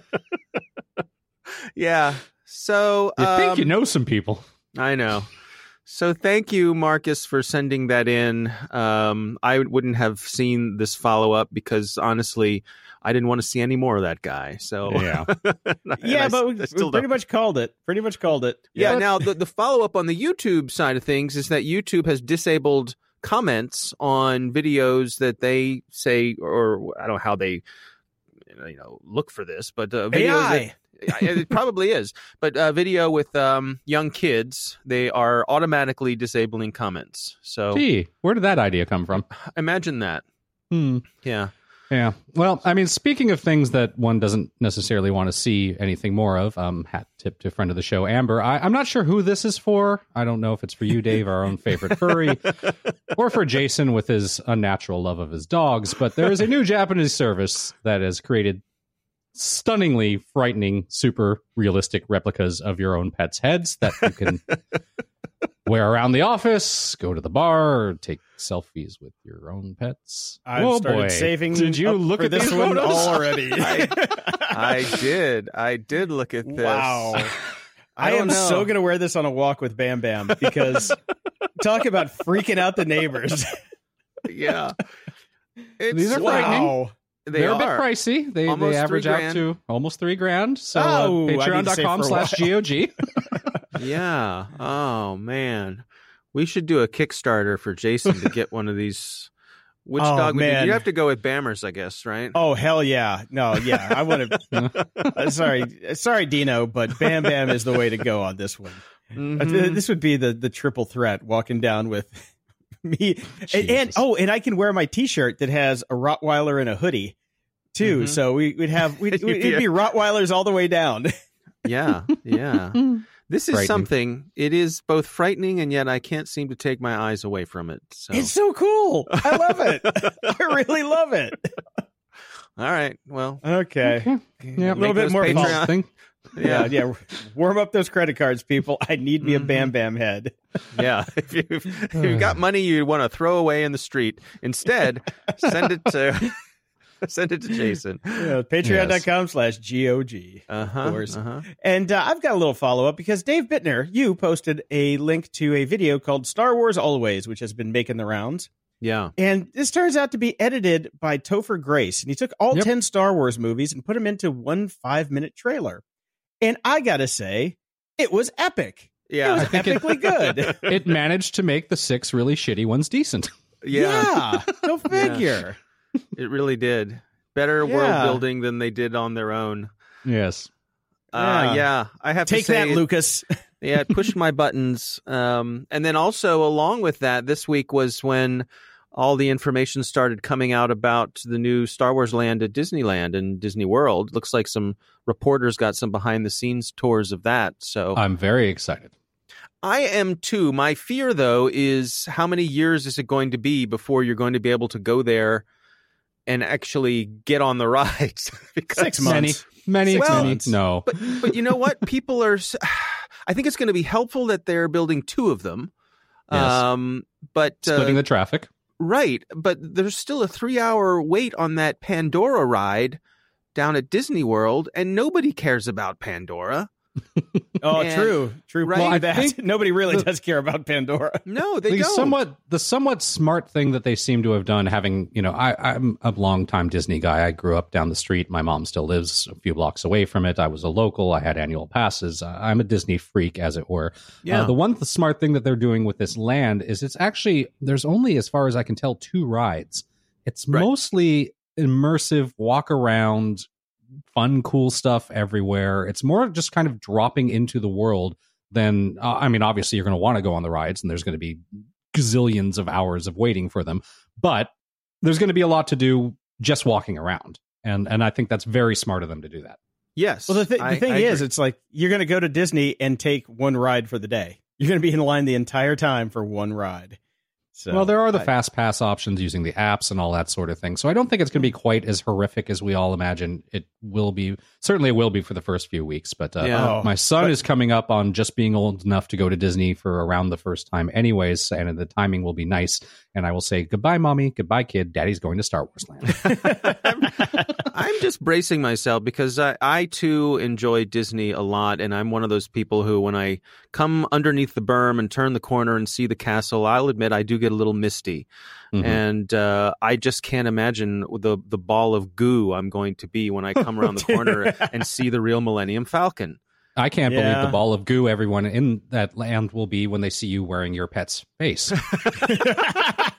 yeah. So you um, think you know some people? I know. So thank you, Marcus, for sending that in. Um, I wouldn't have seen this follow up because honestly, I didn't want to see any more of that guy. So yeah, yeah, but we, we pretty don't. much called it. Pretty much called it. Yeah. yeah now the the follow up on the YouTube side of things is that YouTube has disabled comments on videos that they say, or I don't know how they, you know, look for this, but uh, videos AI. That, it probably is. But uh, video with um, young kids, they are automatically disabling comments. So, gee, where did that idea come from? Imagine that. Hmm. Yeah. Yeah. Well, I mean, speaking of things that one doesn't necessarily want to see anything more of, um, hat tip to friend of the show, Amber. I, am not sure who this is for. I don't know if it's for you, Dave, our own favorite furry, or for Jason with his unnatural love of his dogs. But there is a new Japanese service that has created stunningly frightening, super realistic replicas of your own pets' heads that you can wear around the office, go to the bar, take selfies with your own pets. i oh, started boy. saving. Did you look at this one already? I, I, did. I did look at this. Wow. I, I am know. so going to wear this on a walk with Bam Bam because talk about freaking out the neighbors. yeah. It's, These are frightening. Wow. They are a bit pricey. They they average out to almost three grand. So oh, uh, patreon.com slash GOG. Yeah. Oh man. We should do a Kickstarter for Jason to get one of these Which Oh, dog would you? man. You have to go with Bammers, I guess, right? Oh hell yeah! No, yeah, I want to. sorry, sorry, Dino, but Bam Bam is the way to go on this one. Uh, Mhm. This would be the the triple threat walking down with me, and, and oh, and I can wear my T-shirt that has a Rottweiler and a hoodie too. Mhm. So we, we'd have we'd, You'd we'd be it'd be Rottweilers all the way down. Yeah, yeah. This is something. It is both frightening and yet I can't seem to take my eyes away from it. So, It's so cool. I love it. I really love it. all right. Well, Okay. Yeah, A little bit more Patreon- follow- Thing. Yeah, yeah. Warm up those credit cards, people. I need me a Mhm. Bam Bam head. Yeah, if you've, if you've got money you want to throw away in the street, instead send it to send it to Jason. Yeah, Patreon.com slash GOG. Uh huh. Of course. Uh-huh. And uh, I've got a little follow up because Dave Bittner, you posted a link to a video called Star Wars Always, which has been making the rounds. Yeah. And this turns out to be edited by Topher Grace. And he took all Yep. 10 Star Wars movies and put them into one five minute trailer. And I got to say, it was epic. Yeah. It was epically good. It managed to make the six really shitty ones decent. yeah. Yeah, go figure. It really did. Better Yeah. world building than they did on their own. Yes. Uh, Yeah. yeah. I have Take to say, that, Lucas. yeah, it pushed my buttons. Um, and then also along with that, this week was when all the information started coming out about the new Star Wars land at Disneyland and Disney World. Looks like some reporters got some behind the scenes tours of that. So I'm very excited. I am too. My fear though is how many years is it going to be before you're going to be able to go there and actually get on the rides? because Six months. Many, Six many. months. No. but but you know what? People are. I think it's going to be helpful that they're building two of them. Yes. Um, but uh, Splitting the traffic. right, but there's still a three-hour wait on that Pandora ride down at Disney World, and nobody cares about Pandora. Oh, And- true. True. right? Well, I that. think Nobody really the- does care about Pandora. No, they the don't. somewhat the somewhat smart thing that they seem to have done having you know I, i'm a long time disney guy i grew up down the street my mom still lives a few blocks away from it i was a local i had annual passes I- i'm a disney freak as it were Yeah. Uh, the one the smart thing that they're doing with this land is it's actually there's only as far as i can tell two rides it's Right. mostly immersive walk around fun cool stuff everywhere it's more just kind of dropping into the world than uh, i mean obviously you're going to want to go on the rides and there's going to be gazillions of hours of waiting for them but there's going to be a lot to do just walking around and and i think that's very smart of them to do that yes. Well, the, th- I- thing I is, agree. it's like you're going to go to Disney and take one ride for the day. You're going to be in line the entire time for one ride. So, well, there are the I- fast pass options using the apps and all that sort of thing. So I don't think it's going to be quite as horrific as we all imagine it will be. Certainly, it will be for the first few weeks. But uh, Yeah. Oh, my son but- is coming up on just being old enough to go to Disney for around the first time, anyways, and the timing will be nice. And I will say goodbye, mommy, goodbye, kid. Daddy's going to Star Wars Land. I'm just bracing myself because I, I too enjoy Disney a lot, and I'm one of those people who, when I come underneath the berm and turn the corner and see the castle, I'll admit I do get a little misty, Mhm. and uh, I just can't imagine the the ball of goo I'm going to be when I come around the corner and see the real Millennium Falcon. I can't believe the ball of goo everyone in that land will be when they see you wearing your pet's face.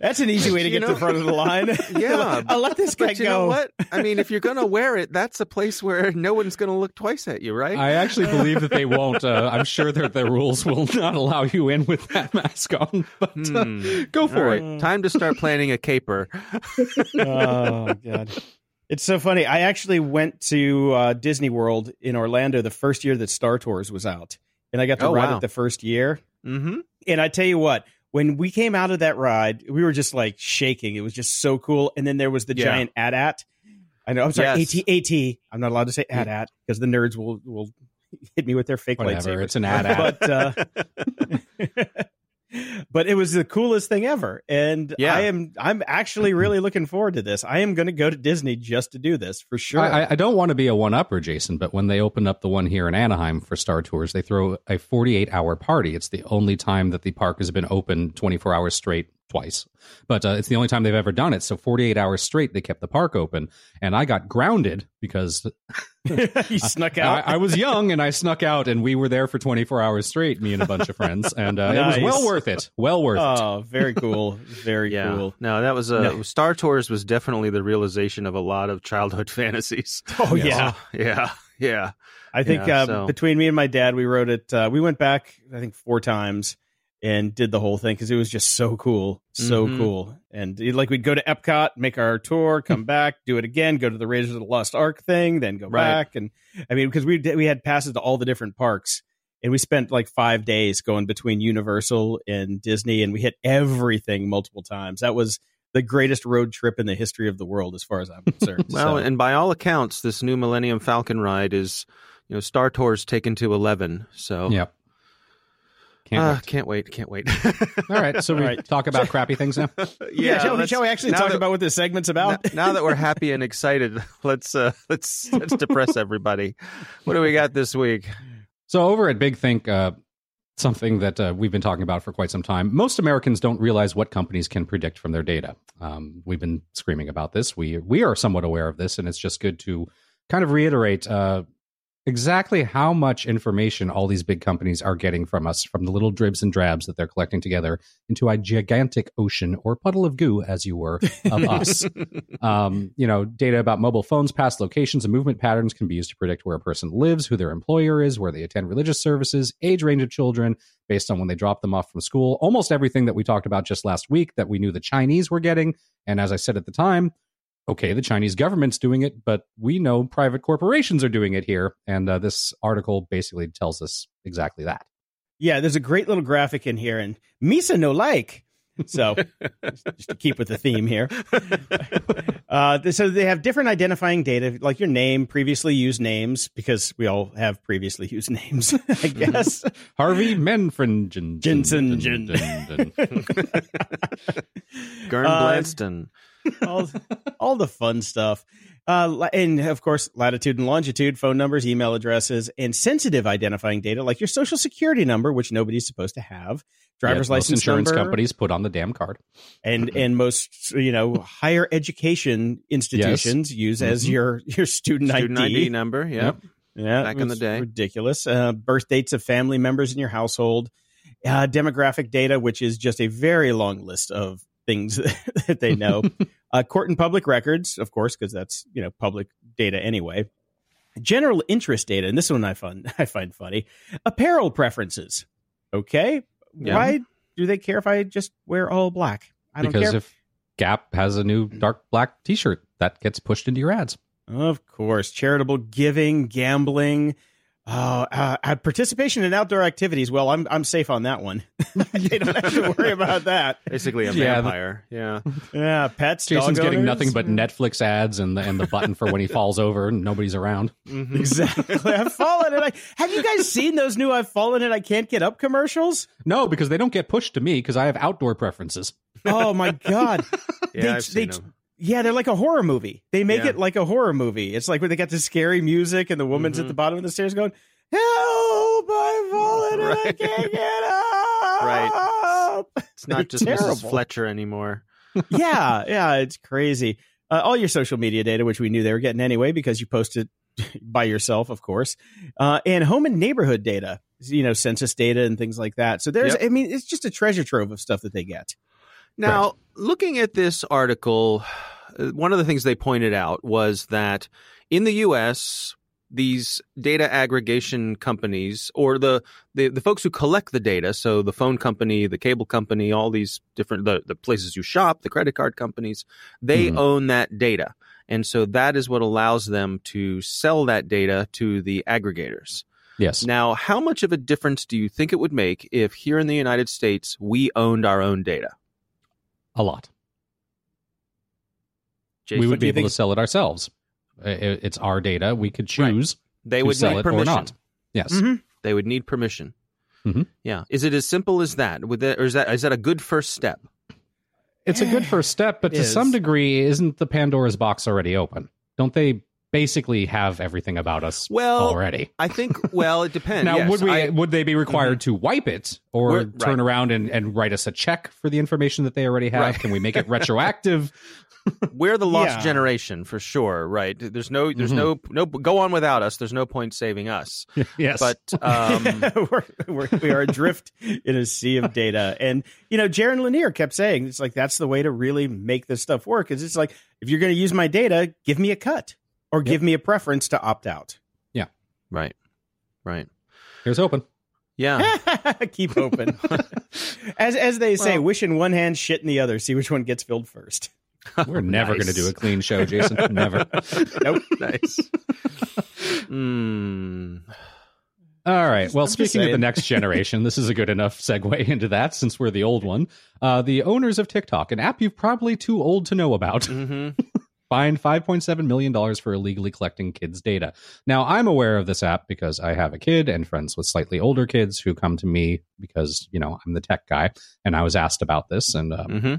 That's an easy way to You get to the front of the line. Yeah, I'll let this guy But you go. know what? I mean, if you're going to wear it, that's a place where no one's going to look twice at you, right? I actually believe that they won't. Uh, I'm sure that the rules will not allow you in with that mask on. But uh, Hmm. go for right, it. time to start planning a caper. oh god it's so funny i actually went to uh, disney world in orlando the first year that star tours was out and i got to Oh, ride wow. it the first year Mm-hmm. and i tell you what when we came out of that ride we were just like shaking it was just so cool and then there was the Yeah. giant at i know i'm sorry Yes. at at i'm not allowed to say at because the nerds will will hit me with their fake Whatever. lightsabers It's an ad. ad. but uh, but it was the coolest thing ever and Yeah. i am i'm actually really looking forward to this i am going to go to disney just to do this for sure I, I- don't want to be a one upper, Jason, but when they open up the one here in Anaheim for Star Tours, they throw a 48 hour party. It's the only time that the park has been open 24 hours straight twice, but uh, it's the only time they've ever done it. So 48 hours straight, they kept the park open, and I got grounded because you snuck out. I, I, was young and I snuck out, and we were there for 24 hours straight, me and a bunch of friends, and uh, Nice. it was well worth it. Well worth it. oh, very cool. Very yeah. cool. No, that was a No. Star Tours was definitely the realization of a lot of childhood fantasies. Oh Yes. yeah. yeah, yeah. I think Yeah, uh, so- between me and my dad, we wrote it. Uh, we went back, I think, four times and did the whole thing because it was just so cool, so Mhm. cool. And it- like we'd go to Epcot, make our tour, come back, do it again, go to the Raiders of the Lost Ark thing, then go Right. back. And I mean, because we we had passes to all the different parks, and we spent like five days going between Universal and Disney, and we hit everything multiple times. That was the greatest road trip in the history of the world, as far as I'm concerned. Well, So- and by all accounts, this new Millennium Falcon ride is, you know, Star Tours taken to eleven. So Yep. Can't uh, wait. can't wait, can't wait. All right, so we All right. talk about crappy things now. yeah, shall, we, shall we actually talk that- about what this segment's now, about? now that we're happy and excited, let's uh, let's let's depress everybody. What do we got this week? So over at Big Think, uh, something that uh, we've been talking about for quite some time. Most Americans don't realize what companies can predict from their data. Um, we've been screaming about this. We we are somewhat aware of this, and it's just good to kind of reiterate uh, exactly how much information all these big companies are getting from us, from the little dribs and drabs that they're collecting together into a gigantic ocean or puddle of goo, as you were, of us. Um, you know, data about mobile phones, past locations, and movement patterns can be used to predict where a person lives, who their employer is, where they attend religious services, age range of children, based on when they drop them off from school. Almost everything that we talked about just last week that we knew the Chinese were getting. And as I said at the time, okay, the Chinese government's doing it, but we know private corporations are doing it here. And uh, this article basically tells us exactly that. Yeah, there's a great little graphic in here, and Misa no like. So, just to keep with the theme here. Uh, so they have different identifying data, like your name, previously used names, because we all have previously used names, I guess. Harvey Menfringen. Jensen, Jen- Gern Uh, Blanston. All, all the fun stuff. Uh, and of course, latitude and longitude, phone numbers, email addresses, and sensitive identifying data like your social security number, which nobody's supposed to have, driver's Yeah, most license insurance number, companies put on the damn card. and and most you know higher education institutions use as Mhm. your your student, Student ID number. Yep. Yeah, back in the day. ridiculous. Uh, birth dates of family members in your household, uh, demographic data, which is just a very long list of things that they know. uh, court and public records, of course, because that's you know public data anyway. General interest data, and this one I find I find funny. Apparel preferences. Okay, Yeah. why do they care if I just wear all black? I don't because care. if Gap has a new dark black T-shirt, that gets pushed into your ads. Of course, charitable giving, gambling, uh, uh, uh, participation in outdoor activities. Well, I'm I'm safe on that one. they don't have to worry about that. Basically a Yeah, the- vampire. Yeah. Yeah, pets. Jason's dog getting owners. nothing but Netflix ads and the and the button for when he falls over and nobody's around. Mhm. Exactly. I've fallen and I have you guys seen those new "I've fallen and I can't get up" commercials? No, because they don't get pushed to me because I have outdoor preferences. Oh my god! Yeah, They- I've they- seen them. Yeah, they're like a horror movie. They make Yeah. it like a horror movie. It's like when they got the scary music and the woman's at Mhm. the bottom of the stairs going, "Help! I've fallen and I can't get up." Right. It's not just terrible. Mrs. Fletcher anymore. yeah, yeah, it's crazy. Uh, all your social media data, which we knew they were getting anyway, because you posted by yourself, of course, uh, and home and neighborhood data, you know, census data and things like that. So there's, Yep. I mean, it's just a treasure trove of stuff that they get. Now, looking at this article, uh, one of the things they pointed out was that in the U.S., these data aggregation companies, or the, the the folks who collect the data, so the phone company, the cable company, all these different the, the places you shop, the credit card companies, they Mhm. own that data, and so that is what allows them to sell that data to the aggregators. Yes. Now, how much of a difference do you think it would make if here in the United States we owned our own data? A lot. Jason, we would be able think- to sell it ourselves. I- I- It's our data. We could Right. choose they to would sell need it or not. Yes. Mhm. They would need permission. Mhm. Yeah. Is it as simple as that? Would that, or is that is that a good first step? It's a good first step, but It to some degree, isn't the Pandora's box already open? Don't they basically have everything about us Well, already. I think. Well, it depends. Now, Yes, would we I- would they be required to wipe it or We're- turn right. around and, and write us a check for the information that they already have? Right. Can we make it retroactive? we're the lost Yeah. generation for sure. Right? There's no. There's Mhm. no. No. Go on without us. There's no point saving us. yes, But um, we're, we're, we are adrift in a sea of data. And, you know, Jaron Lanier kept saying, it's like, that's the way to really make this stuff work. Is it's like, if you're going to use my data, give me a cut or give me a preference to opt out. Yeah. Right. Right. here's open. Yeah. Keep open. as as they say, Well- wish in one hand, shit in the other. See which one gets filled first. We're never Nice. going to do a clean show, Jason. never. Nope. nice. Hmm. All right. Well, I'm speaking of the next generation, this is a good enough segue into that since we're the old one. Uh, the owners of TikTok, an app you're probably too old to know about, hmm fined $5.7 million for illegally collecting kids' data. Now, I'm aware of this app because I have a kid and friends with slightly older kids who come to me because, you know, I'm the tech guy and I was asked about this. And uh, hmm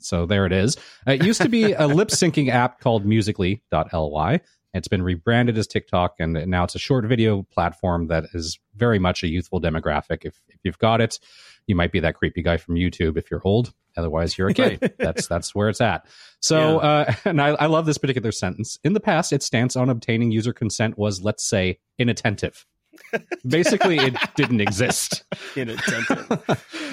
so there it is. It used to be a lip syncing app called musically.ly. It's been rebranded as TikTok, and now it's a short video platform that is very much a youthful demographic. If, if you've got it, you might be that creepy guy from YouTube if you're old. Otherwise, you're a kid. that's that's where it's at. So, uh, and I, I love this particular sentence. In the past, its stance on obtaining user consent was, let's say, inattentive. Basically, it didn't exist. Inattentive.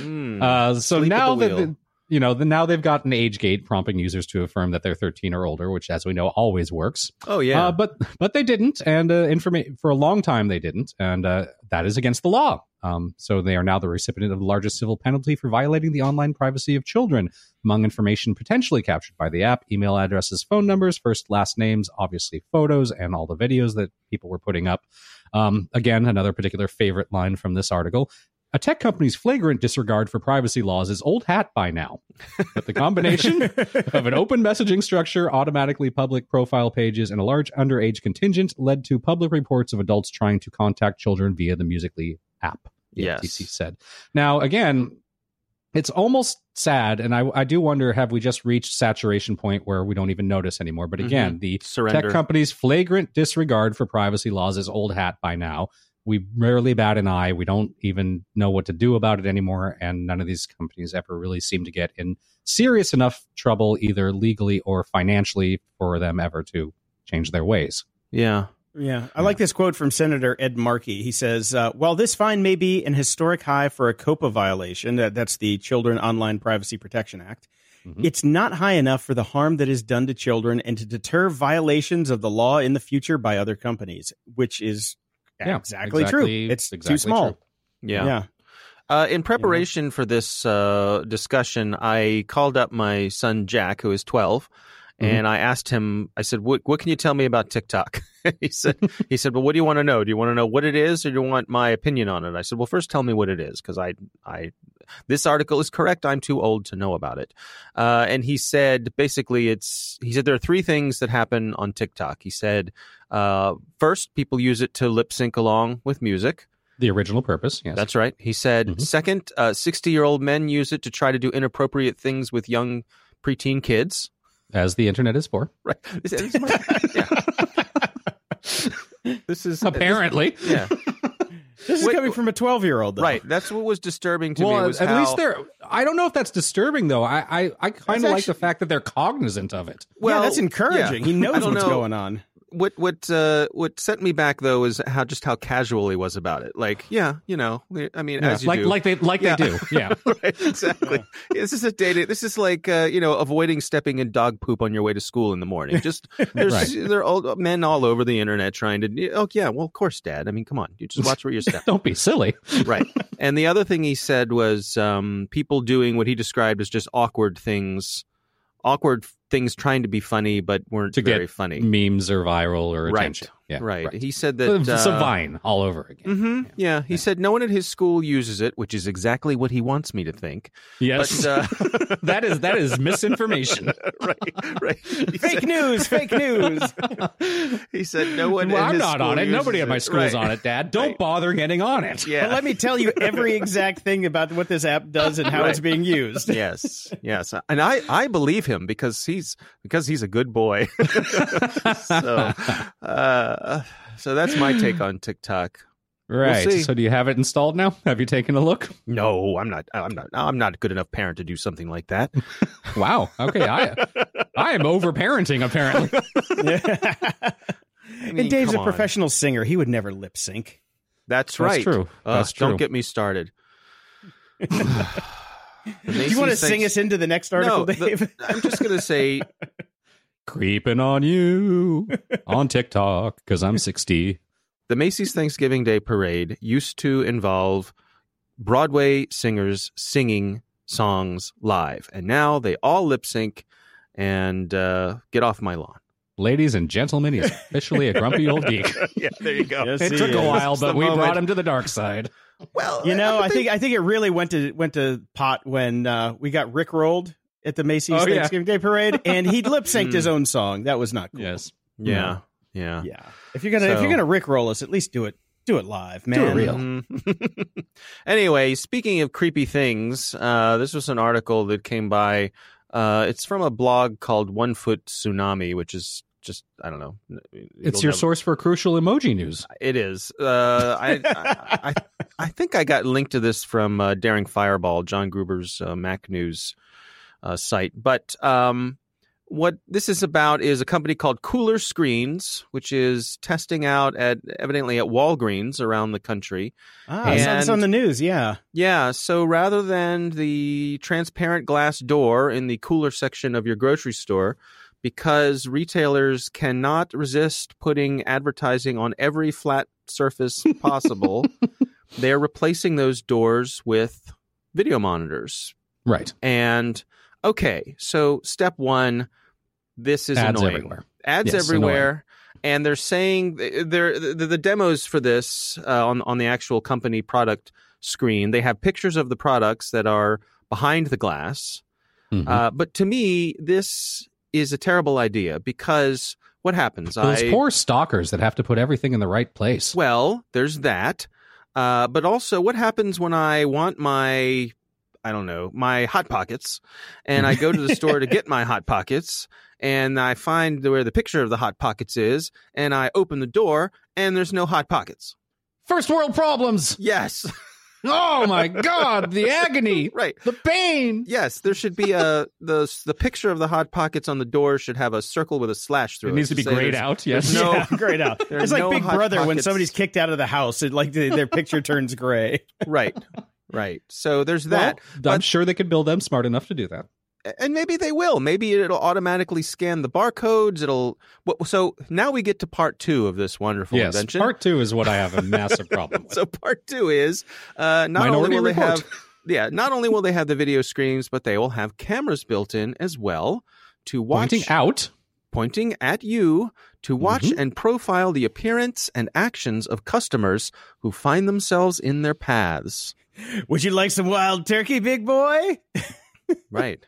Mm. Uh, so Sleep now that the, you know, the, now they've got an age gate prompting users to affirm that they're 13 or older, which, as we know, always works. oh yeah. Uh, but but they didn't, and uh, informa- for a long time they didn't, and uh, that is against the law. Um, so they are now the recipient of the largest civil penalty for violating the online privacy of children. Among information potentially captured by the app, email addresses, phone numbers, first last names, obviously photos, and all the videos that people were putting up. Um, again, another particular favorite line from this article. A tech company's flagrant disregard for privacy laws is old hat by now. But the combination of an open messaging structure, automatically public profile pages, and a large underage contingent led to public reports of adults trying to contact children via the Musically app. The Yes. FTC said. Now, again, it's almost sad, and I, I do wonder: have we just reached saturation point where we don't even notice anymore? But mm-hmm. again, the Surrender. tech companies' flagrant disregard for privacy laws is old hat by now. We rarely bat an eye. We don't even know what to do about it anymore. And none of these companies ever really seem to get in serious enough trouble, either legally or financially, for them ever to change their ways. yeah. Yeah, I like this quote from Senator Ed Markey. He says, uh, "While this fine may be an historic high for a COPPA violation, that, that's the Children Online Privacy Protection Act, Mhm. it's not high enough for the harm that is done to children and to deter violations of the law in the future by other companies, which is Yeah, exactly, exactly- true. It's exactly too small. true. Yeah. yeah. Uh, in preparation for this uh, discussion, I called up my son Jack, who is 12, Mm-hmm. and I asked him. I said, "What what can you tell me about TikTok?" he said, "He said, well, what do you want to know? Do you want to know what it is, or do you want my opinion on it?" I said, "Well, first tell me what it is, because I I this article is correct. I'm too old to know about it." Uh, and he said, basically, it's he said there are three things that happen on TikTok. He said, uh, first, people use it to lip sync along with music. The original purpose, yes. That's right. He said, Mhm. second, 60 year old men use it to try to do inappropriate things with young preteen kids. As the internet is for. Right. This, this is my- yeah. This is Apparently. yeah. This is Wait, coming from a 12 year old, Right. That's what was disturbing to me. well, Was at how, least they're. I don't know if that's disturbing though. I I, I kind of like actually- the fact that they're cognizant of it. Well, Well, that's encouraging. yeah. He knows what's know. going on. What what uh, what sent me back though is how just how casual he was about it. Like, yeah, you know, I mean, as you like do. like they like Yeah. they do. Yeah. right, exactly. This is a data. This is like uh, you know avoiding stepping in dog poop on your way to school in the morning. Just there's Right. there are old men all over the internet trying to. Oh yeah, well of course, Dad. I mean, come on, you just watch where you're stepping. Don't be silly. right. And the other thing he said was um, people doing what he described as just awkward things, awkward things trying to be funny but weren't To get very funny. Memes or viral or Right. attention. Yeah. right. He said that. It's a uh, vine all over again. hmm Yeah. He said no one at his school uses it, which is exactly what he wants me to think. Yes. But uh, that is that is misinformation. right, right. He Fake said, news, fake news. he said no one. well, at I'm his not on it. Nobody uses at my it. school's Right. on it, Dad. Don't Right. bother getting on it. Yeah. But let me tell you every exact thing about what this app does and how Right. it's being used. yes, yes, and I I believe him because he he's because he's a good boy. so, uh, so that's my take on TikTok. Right. see. so do you have it installed now? Have you taken a look? No, I'm not. I'm not. I'm not a good enough parent to do something like that. Wow. Okay. I I am over parenting apparently. I mean, and Dave's a come on. professional singer. He would never lip sync. That's That's right. true. Ugh, That's true. Don't get me started. Do you want to sing us into the next article, no, the- I'm just gonna say Creeping on you on TikTok because I'm 60. the Macy's Thanksgiving Day Parade used to involve Broadway singers singing songs live, and now they all lip sync and uh, get off my lawn. Ladies and gentlemen, he's officially a grumpy old geek. yeah, there you go. Yes, It he took a while, but we moment. brought him to the dark side. Well, You know, I but think I think it really went to went to pot when uh, we got Rick rolled at the Macy's Oh, yeah. Thanksgiving Day Parade, and he lip synced his own song. That was not cool. Yes. they- yeah, yeah. Yeah. If you're gonna if you're gonna Rick roll us, at least do it do it live, man. Do it real. Anyway, speaking of creepy things, uh, this was an article that came by. Uh, it's from a blog called One Foot Tsunami, which is just I don't know. It's your never- source for crucial emoji news. It is. Uh, I, I, I I think I got linked to this from uh, Daring Fireball, John Gruber's uh, Mac News uh, site. But um, what this is about is a company called Cooler Screens, which is testing out at evidently at Walgreens around the country. Ah, I saw this And- on the news. Yeah. Yeah, so rather than the transparent glass door in the cooler section of your grocery store, because retailers cannot resist putting advertising on every flat surface possible, they're replacing those doors with video monitors. Right. And okay, so step one, this is Ads annoying everywhere. ads Yes, everywhere and they're saying they're the, the demos for this uh, on on the actual company product screen they have pictures of the products that are behind the glass Mhm. uh, but to me this is a terrible idea because what happens Those I, poor stalkers that have to put everything in the right place. well there's that uh, but also what happens when i want my I don't know, my hot pockets, and I go to the store to get my hot pockets, and I find where the picture of the hot pockets is, and I open the door, and there's no hot pockets. First world problems. Yes, Oh my God. The agony. right. The pain. Yes, there should be a the the picture of the hot pockets on the door should have a circle with a slash through It it. needs to be grayed out. Yes. no- Yeah, grayed out. It's like no Big hot Brother when somebody's kicked out of the house. It like their picture turns gray. Right, right. So there's Well, that, I'm but- sure they could build them smart enough to do that. And maybe they will. Maybe it'll automatically scan the barcodes. It'll. So now we get to part two of this wonderful yes. invention. Part two is what I have a massive problem with. so part two is uh, not Minority only will Report. they have yeah not only will they have the video screens but they will have cameras built in as well to watch Pointing out. pointing at you to watch Mhm. and profile the appearance and actions of customers who find themselves in their paths Would you like some wild turkey, big boy? right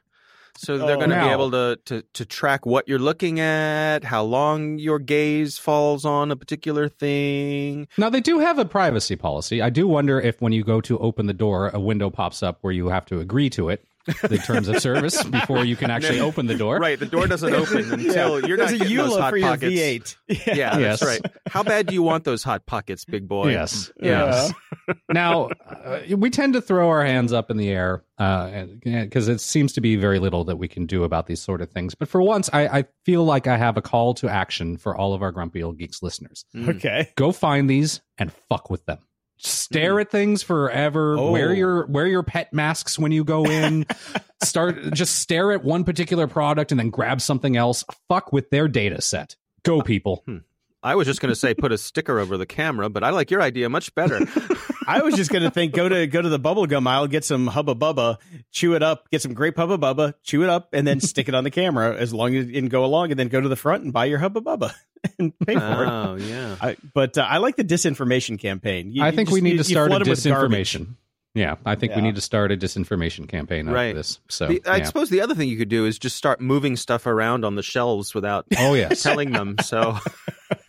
so they're Oh. going to be able to, to to track what you're looking at how long your gaze falls on a particular thing Now they do have a privacy policy. I do wonder if when you go to open the door, a window pops up where you have to agree to it, the terms of service, before you can actually open the door. right the door doesn't open until you're not There's a getting those hot for your pockets V8. Yeah, Yes. that's right. How bad do you want those hot pockets, big boy? Yes. Yeah. Yes. now, uh, we tend to throw our hands up in the air because it seems to be very little that we can do about these sort of things. But for once, I, I feel like I have a call to action for all of our Grumpy Old Geeks listeners. Mm. Okay. Go find these and fuck with them. Stare hmm. at things forever. Oh. Wear your wear your pet masks when you go in. Start just stare at one particular product and then grab something else. Fuck with their data set. Go uh, people. Hmm. I was just going to say put a sticker over the camera, but I like your idea much better. I was just gonna think go to go to the bubblegum aisle, get some Hubba Bubba, chew it up, get some grape Hubba Bubba, chew it up, and then stick it on the camera as long as you can go along, and then go to the front and buy your Hubba Bubba and pay for it. oh yeah. I, but uh, I like the disinformation campaign. You- I think just- we need you- to start a flood 'em with disinformation. Yeah, I think we need to start a disinformation campaign out Right. of this. So, The- I yeah. suppose the other thing you could do is just start moving stuff around on the shelves without oh yes, telling them. So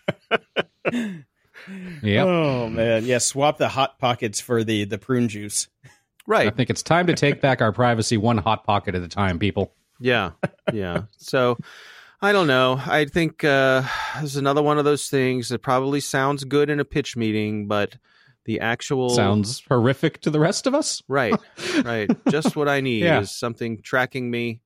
yeah. Oh man, yeah. Swap the hot pockets for the the prune juice. Right. I think it's time to take back our privacy one hot pocket at a time, people. Yeah, yeah. So I don't know. I think uh, this is another one of those things that probably sounds good in a pitch meeting, but the actual Sounds horrific to the rest of us. right, right. Just what I need Yeah. is something tracking me,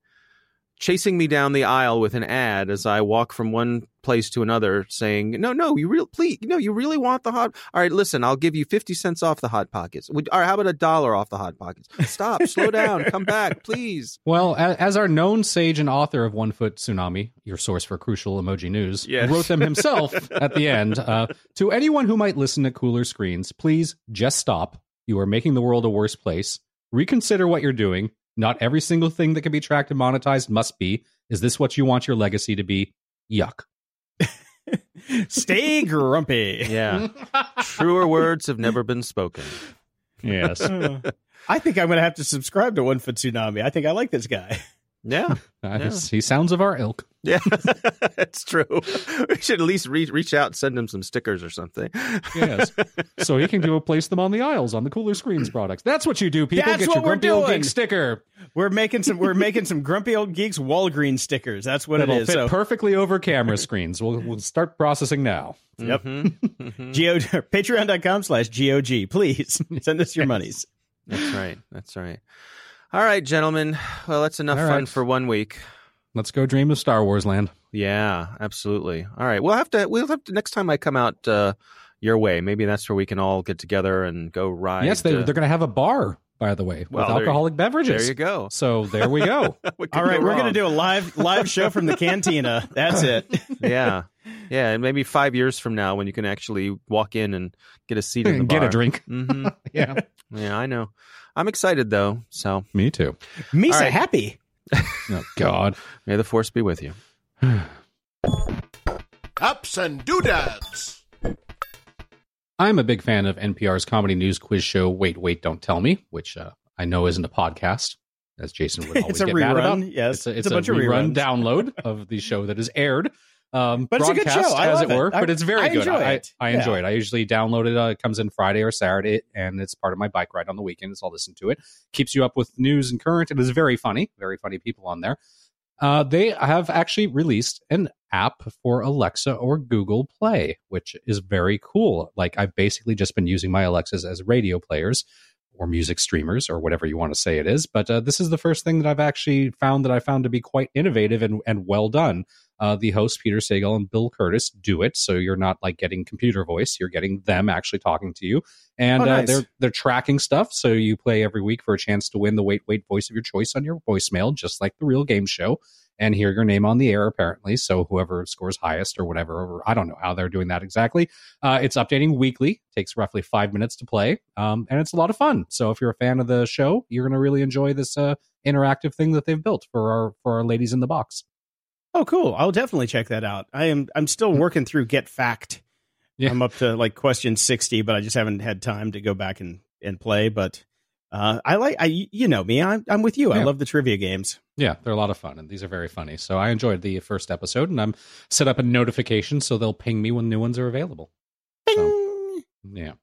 chasing me down the aisle with an ad as I walk from one place to another, saying, "No, no, you real please, no, you really want the hot? All right, listen, I'll give you fifty cents off the hot pockets. Would, or how about a dollar off the hot pockets? Stop, slow down, come back, please." Well, as our known sage and author of One Foot Tsunami, your source for crucial emoji news, Yes. wrote them himself at the end. Uh, to anyone who might listen to cooler screens, please just stop. You are making the world a worse place. Reconsider what you're doing. Not every single thing that can be tracked and monetized must be. Is this what you want your legacy to be? Yuck. Stay grumpy. Yeah, truer words have never been spoken. Yes. I think I'm going to have to subscribe to One Foot Tsunami. I think I like this guy. Yeah, Uh, He sounds of our ilk. yeah, that's true. We should at least re- reach out and send him some stickers or something. Yes. so he can go place them on the aisles on the cooler screens products. That's what you do, people. That's Get what your we're grumpy old doing. geek sticker. We're making some. We're making some grumpy old geeks Walgreens stickers. That's what it It'll is. fit So, perfectly over camera screens. We'll we'll start processing now. Yep. Mhm, mhm. Go Patreon.com slash GOG. Please send us your monies. That's right. That's right. All right, gentlemen. Well, that's enough All fun right. for one week. Let's go dream of Star Wars land. Yeah, absolutely. All right. We'll have to. We'll have to next time I come out uh, your way. Maybe that's where we can all get together and go ride. yes, they, uh, they're going to have a bar, by the way, Well, with there you- alcoholic beverages. there you go. So there we go. All right, go we're going to do a live live show from the cantina. That's it. yeah, yeah, and maybe five years from now when you can actually walk in and get a seat in the Get a bar. drink. hmm Yeah, Yeah, I know. I'm excited though. So me too. Misa All right. happy. Oh God. may the force be with you. Ups and doodads. I'm a big fan of NPR's comedy news quiz show. Wait, wait, don't tell me, which uh, I know isn't a podcast, as Jason would always It's a get mad about. Yes, It's a, it's it's a bunch a of rerun reruns. download of the show that is aired. Um, But it's a good show. I as it it. were, I- but it's very I good. enjoy I, it. I Yeah. enjoy it. I usually download it. Uh, it comes in Friday or Saturday, and it's part of my bike ride on the weekends. I'll listen to it. Keeps you up with news and current. It is very funny. Very funny people on there. Uh, they have actually released an app for Alexa or Google Play, which is very cool. Like I've basically just been using my Alexas as radio players or music streamers or whatever you want to say it is. But uh, this is the first thing that I've actually found that I found to be quite innovative and, and well done. Uh, the hosts, Peter Sagal and Bill Kurtis, do it. So you're not like getting computer voice, you're getting them actually talking to you. And Oh, uh, they're they're tracking stuff. So you play every week for a chance to win the wait wait voice of your choice on your voicemail, just like the real game show. And hear your name on the air, apparently. So whoever scores highest or whatever, or I don't know how they're doing that exactly. Uh, it's updating weekly. Takes roughly five minutes to play, um, and it's a lot of fun. So if you're a fan of the show, you're going to really enjoy this uh, interactive thing that they've built for our for our ladies in the box. Oh, cool. I'll definitely check that out. I am. I'm still working through Get Fact. Yeah. I'm up to like question sixty, but I just haven't had time to go back and and play. But uh, I like. I you know me. I'm I'm with you. I love the trivia games. Yeah, they're a lot of fun, and these are very funny. So I enjoyed the first episode, and I'm set up a notification so they'll ping me when new ones are available. So, yeah,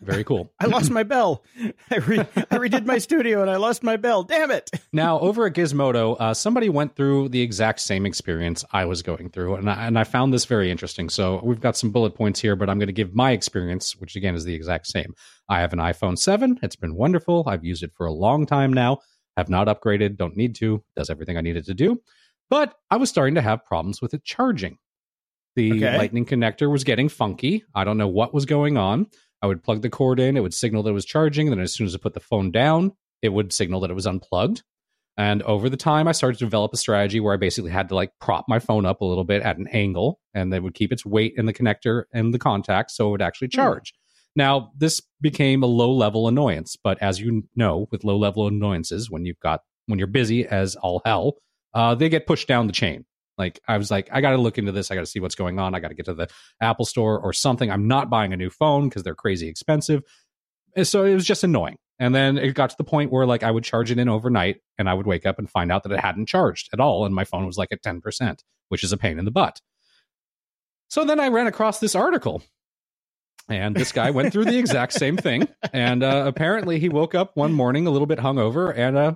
very cool. I lost my bell. I, re- I redid my studio and I lost my bell. Damn it! Now, over at Gizmodo, uh, somebody went through the exact same experience I was going through, and I, and I found this very interesting. So we've got some bullet points here, but I'm going to give my experience, which again is the exact same. I have an iPhone 7. It's been wonderful. I've used it for a long time now. Have not upgraded. Don't need to. Does everything I needed to do. But I was starting to have problems with it charging. The Okay. lightning connector was getting funky. I don't know what was going on. I would plug the cord in, it would signal that it was charging. And then as soon as I put the phone down, it would signal that it was unplugged. And over the time, I started to develop a strategy where I basically had to like prop my phone up a little bit at an angle, and that would keep its weight in the connector and the contact so it would actually charge. Now, this became a low level annoyance, but as you know, with low level annoyances, when you've got when you're busy as all hell, uh, they get pushed down the chain. Like I was like, I got to look into this. I got to see what's going on. I got to get to the Apple Store or something. I'm not buying a new phone because they're crazy expensive. And so it was just annoying. And then it got to the point where like I would charge it in overnight and I would wake up and find out that it hadn't charged at all. And my phone was like at 10%, which is a pain in the butt. So then I ran across this article. And this guy went through the exact same thing. And uh, apparently he woke up one morning a little bit hungover and uh,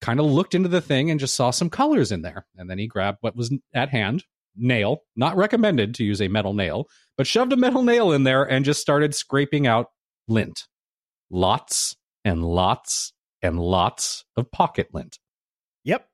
kind of looked into the thing and just saw some colors in there. And then he grabbed what was at hand, nail, not recommended to use a metal nail, but shoved a metal nail in there and just started scraping out lint. Lots and lots and lots of pocket lint. Yep.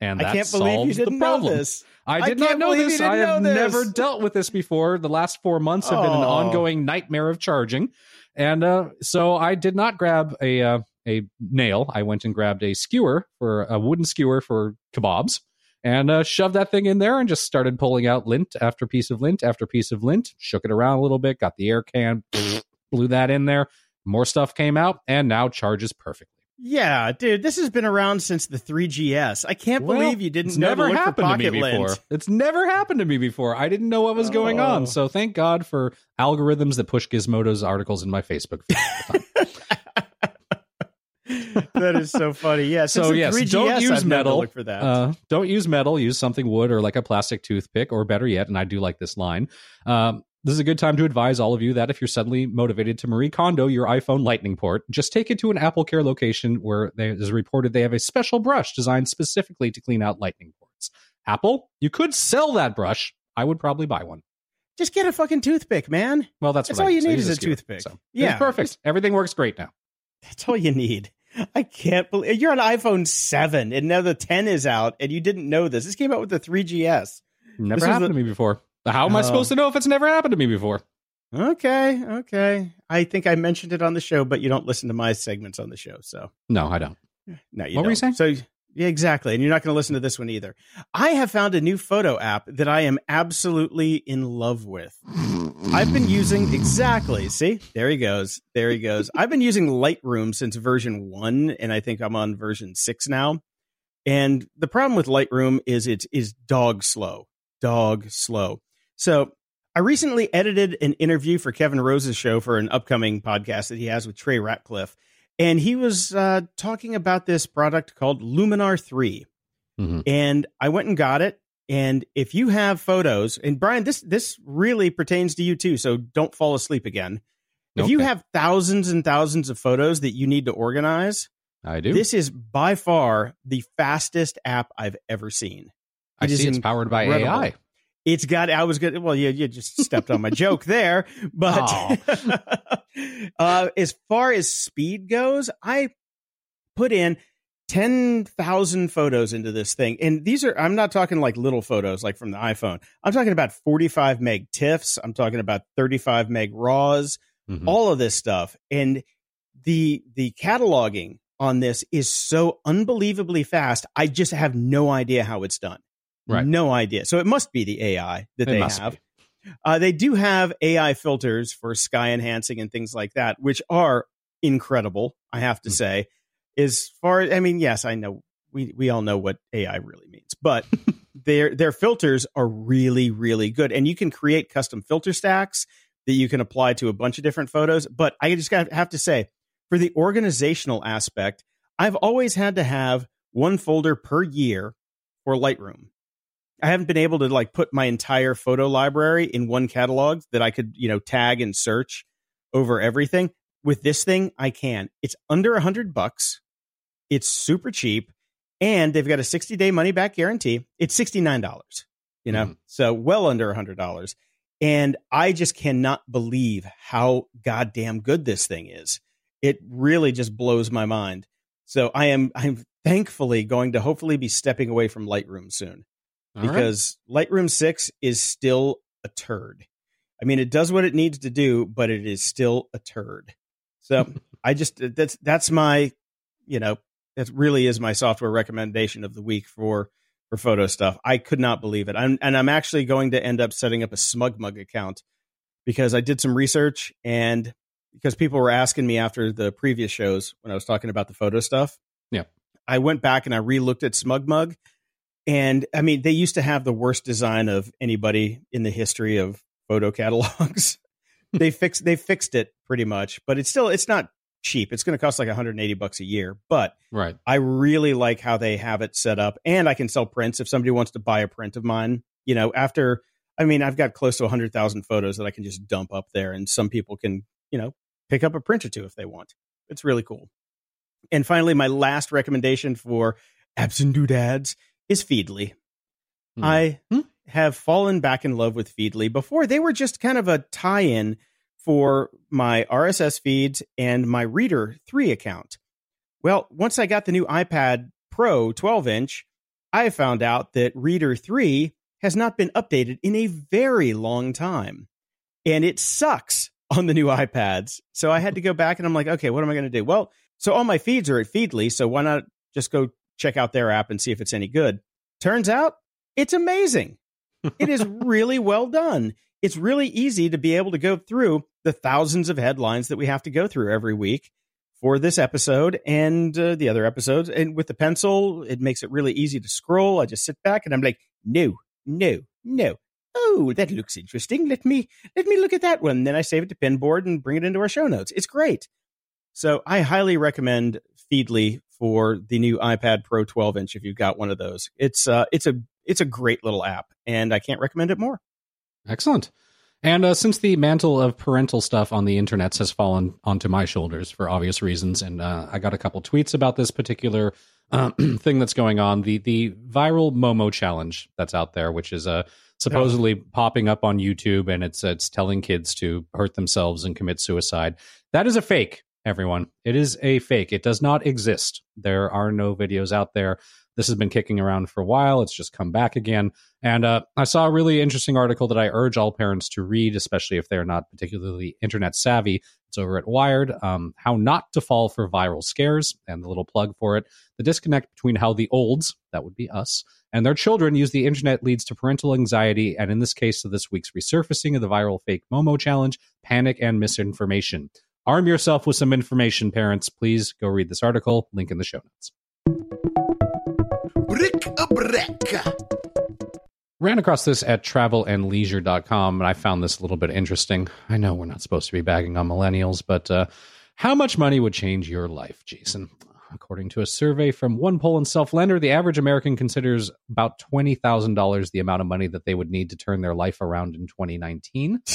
And I can't believe you didn't know problem. this. I I did not can't know this. I have this. never dealt with this before. The last four months have been an Oh. ongoing nightmare of charging, and uh, so I did not grab a uh, a nail. I went and grabbed a skewer for a wooden skewer for kebabs, and uh, shoved that thing in there and just started pulling out lint after piece of lint after piece of lint. Shook it around a little bit, got the air can, blew that in there. More stuff came out, and now charges perfectly. Yeah, dude, this has been around since the 3GS. I can't Well, believe you didn't never to look for happened to me before. lint. It's never happened to me before. I didn't know what was going Oh. on. So thank God for algorithms that push Gizmodo's articles in my Facebook feed. all the time. that is so funny. Yeah, So, yes, 3GS, don't use I've metal. Look for that. Uh, don't use metal. Use something wood or like a plastic toothpick, or better yet, and I do like this line. Um, this is a good time to advise all of you that if you're suddenly motivated to Marie Kondo your iPhone Lightning port, just take it to an Apple Care location where there is reported they have a special brush designed specifically to clean out Lightning ports. Apple, you could sell that brush. I would probably buy one. Just get a fucking toothpick, man. Well, that's, That's what I all you. I need is a skewer. toothpick. So, Yeah. it's perfect. Everything works great now. That's all you need. I can't believe you're on iPhone 7 and now the 10 is out and you didn't know this. This came out with the 3GS. Never This happened the- to me before. How am I Oh. supposed to know if it's never happened to me before? Okay, okay. I think I mentioned it on the show, but you don't listen to my segments on the show, so No, I don't. no, you What don't. were you saying? So yeah, exactly, and you're not going to listen to this one either. I have found a new photo app that I am absolutely in love with. I've been using exactly. See, there he goes. There he goes. I've been using Lightroom since version one, and I think I'm on version six now. And the problem with Lightroom is it is dog slow, dog slow. So I recently edited an interview for Kevin Rose's show for an upcoming podcast that he has with Trey Ratcliff, and he was uh, talking about this product called Luminar Three Mhm. and I went and got it. And if you have photos, and Brian, this this really pertains to you too, so don't fall asleep again. If you have thousands and thousands of photos that you need to organize, I do. this is by far the fastest app I've ever seen. I it is see it's powered by incredible. AI. It's got. I was good. Well, you you just stepped on my joke there, but uh, as far as speed goes, I put in ten thousand photos into this thing, and these are. I'm not talking like little photos like from the iPhone. I'm talking about 45 meg TIFFs. I'm talking about 35 meg RAWs. Mhm. All of this stuff, and the the cataloging on this is so unbelievably fast. I just have no idea how it's done. Right. No idea. So it must be the AI that It they have. Uh, they do have AI filters for sky enhancing and things like that, which are incredible. I have to Mhm. say, as far I mean, yes, I know we we all know what AI really means, but their their filters are really really good, and you can create custom filter stacks that you can apply to a bunch of different photos. But I just got have to say, for the organizational aspect, I've always had to have one folder per year for Lightroom. I haven't been able to like put my entire photo library in one catalog that I could, you know, tag and search over everything. With this thing, I can. It's under a hundred bucks. It's super cheap, and they've got a sixty day money back guarantee. It's sixty nine dollars. You know, Mhm. so well under a hundred dollars. And I just cannot believe how goddamn good this thing is. It really just blows my mind. So I am I'm thankfully going to hopefully be stepping away from Lightroom soon All right. because Lightroom 6 is still a turd. I mean, it does what it needs to do, but it is still a turd. So I just uh, that's that's my, you know, that really is my software recommendation of the week for for photo stuff. I could not believe it. I'm and I'm actually going to end up setting up a SmugMug account because I did some research and because people were asking me after the previous shows when I was talking about the photo stuff. Yeah. I went back and I re-looked at SmugMug and I mean, they used to have the worst design of anybody in the history of photo catalogs. they fixed they fixed it pretty much, but it's still it's not cheap. It's going to cost like 180 bucks a year, but right. I really like how they have it set up and I can sell prints if somebody wants to buy a print of mine, you know, after I mean, I've got close to 100,000 photos that I can just dump up there and some people can, you know, pick up a print or two if they want. It's really cool. And finally, my last recommendation for abs and doodads is Feedly. Hmm. I Hmm. have fallen back in love with Feedly. Before, they were just kind of a tie in for my RSS feeds and my Reeder 3 account. Well, once I got the new iPad Pro 12 inch, I found out that Reeder 3 has not been updated in a very long time. And it sucks on the new iPads. So I had to go back and I'm like, okay, what am I going to do? Well, so all my feeds are at Feedly. So why not just go check out their app and see if it's any good? Turns out it's amazing. it is really well done. It's really easy to be able to go through the thousands of headlines that we have to go through every week for this episode and uh, the other episodes. And with the pencil, it makes it really easy to scroll. I just sit back and I'm like, no, no, no. Oh, that looks interesting. Let me let me look at that one. Then I save it to Pinboard and bring it into our show notes. It's great. So I highly recommend Feedly for the new iPad Pro 12 inch if you've got one of those. It's uh it's a it's a great little app and I can't recommend it more. Excellent. And uh, since the mantle of parental stuff on the internet has fallen onto my shoulders for obvious reasons, and uh, I got a couple tweets about this particular uh, thing that's going on the the viral Momo challenge that's out there, which is uh, supposedly popping up on YouTube, and it's it's telling kids to hurt themselves and commit suicide. That is a fake, everyone. It is a fake. It does not exist. There are no videos out there. This has been kicking around for a while. It's just come back again. And uh, I saw a really interesting article that I urge all parents to read, especially if they're not particularly internet savvy. It's over at Wired um, How Not to Fall for Viral Scares, and the little plug for it. The disconnect between how the olds, that would be us, and their children use the internet leads to parental anxiety, and in this case, of this week's resurfacing of the viral fake Momo challenge, panic and misinformation. Arm yourself with some information, parents. Please go read this article. Link in the show notes. Brick a brick. ran across this at travelandleisure.com and I found this a little bit interesting. I know we're not supposed to be bagging on millennials, but uh, how much money would change your life, Jason? According to a survey from OnePoll and Self Lender, the average American considers about $20,000 the amount of money that they would need to turn their life around in 2019.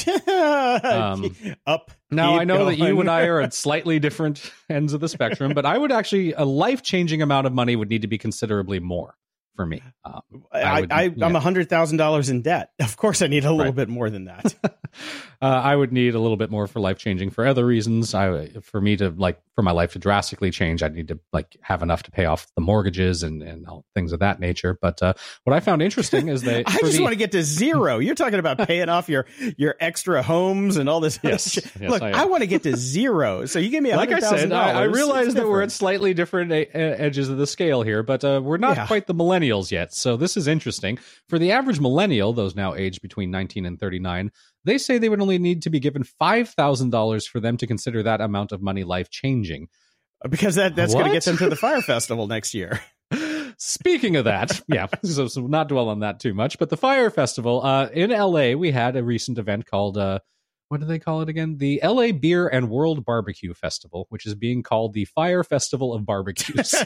Um, Up. Now, I know that you and I are at slightly different ends of the spectrum, but I would actually, a life changing amount of money would need to be considerably more for me. Um, I I, I. I'm a hundred thousand dollars in debt. Of course, I need a little Right. bit more than that. uh, I would need a little bit more for life changing for other reasons. I for me to like for my life to drastically change, I'd need to like have enough to pay off the mortgages and and all things of that nature. But uh, what I found interesting is that I just the- want to get to zero. You're talking about paying off your your extra homes and all this. Yes, yes, Look, I I, want to get to zero. So you give me like I said, I, I realize that we're at slightly different e- edges of the scale here, but uh, we're not Yeah. quite the millennials yet. So this is interesting. For the average millennial, those now aged between 19 and 39, they say they would only need to be given $5,000 for them to consider that amount of money life changing. because that that's going to get them to the Fyre Festival next year. Speaking of that, yeah, so, so not dwell on that too much. But the Fyre Festival uh, in LA, we had a recent event called uh, what do they call it again? The LA Beer and World Barbecue Festival, which is being called the Fyre Festival of Barbecues.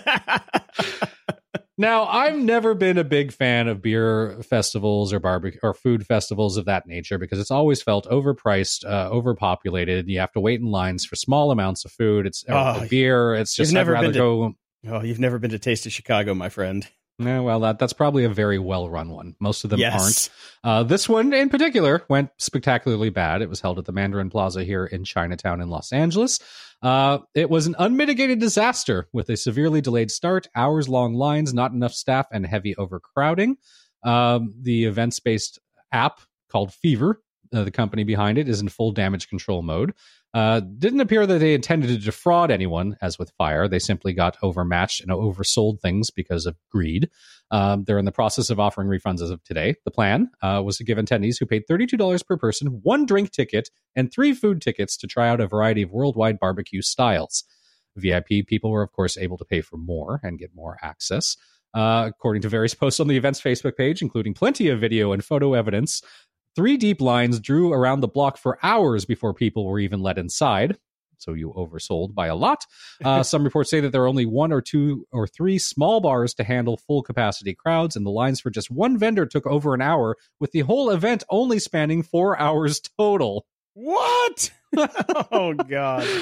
now, I've never been a big fan of beer festivals or barbecue or food festivals of that nature because it's always felt overpriced, uh, overpopulated. You have to wait in lines for small amounts of food. It's Oh, beer. It's just I'd never rather been to- go. oh, you've never been to Taste of Chicago, my friend. Yeah, well, that, that's probably a very well run one. Most of them aren't. Uh, this one in particular went spectacularly bad. It was held at the Mandarin Plaza here in Chinatown in Los Angeles. Uh, it was an unmitigated disaster with a severely delayed start, hours long lines, not enough staff, and heavy overcrowding. Um, the events based app called Fever, uh, the company behind it, is in full damage control mode. Uh, didn't appear that they intended to defraud anyone, as with Fyre. They simply got overmatched and oversold things because of greed. Um, they're in the process of offering refunds as of today. The plan uh, was to give attendees who paid $32 per person one drink ticket and three food tickets to try out a variety of worldwide barbecue styles. VIP people were, of course, able to pay for more and get more access. Uh, according to various posts on the event's Facebook page, including plenty of video and photo evidence, three deep lines drew around the block for hours before people were even let inside. So you oversold by a lot. Uh, some reports say that there are only one or two or three small bars to handle full capacity crowds, and the lines for just one vendor took over an hour, with the whole event only spanning four hours total. What? oh God.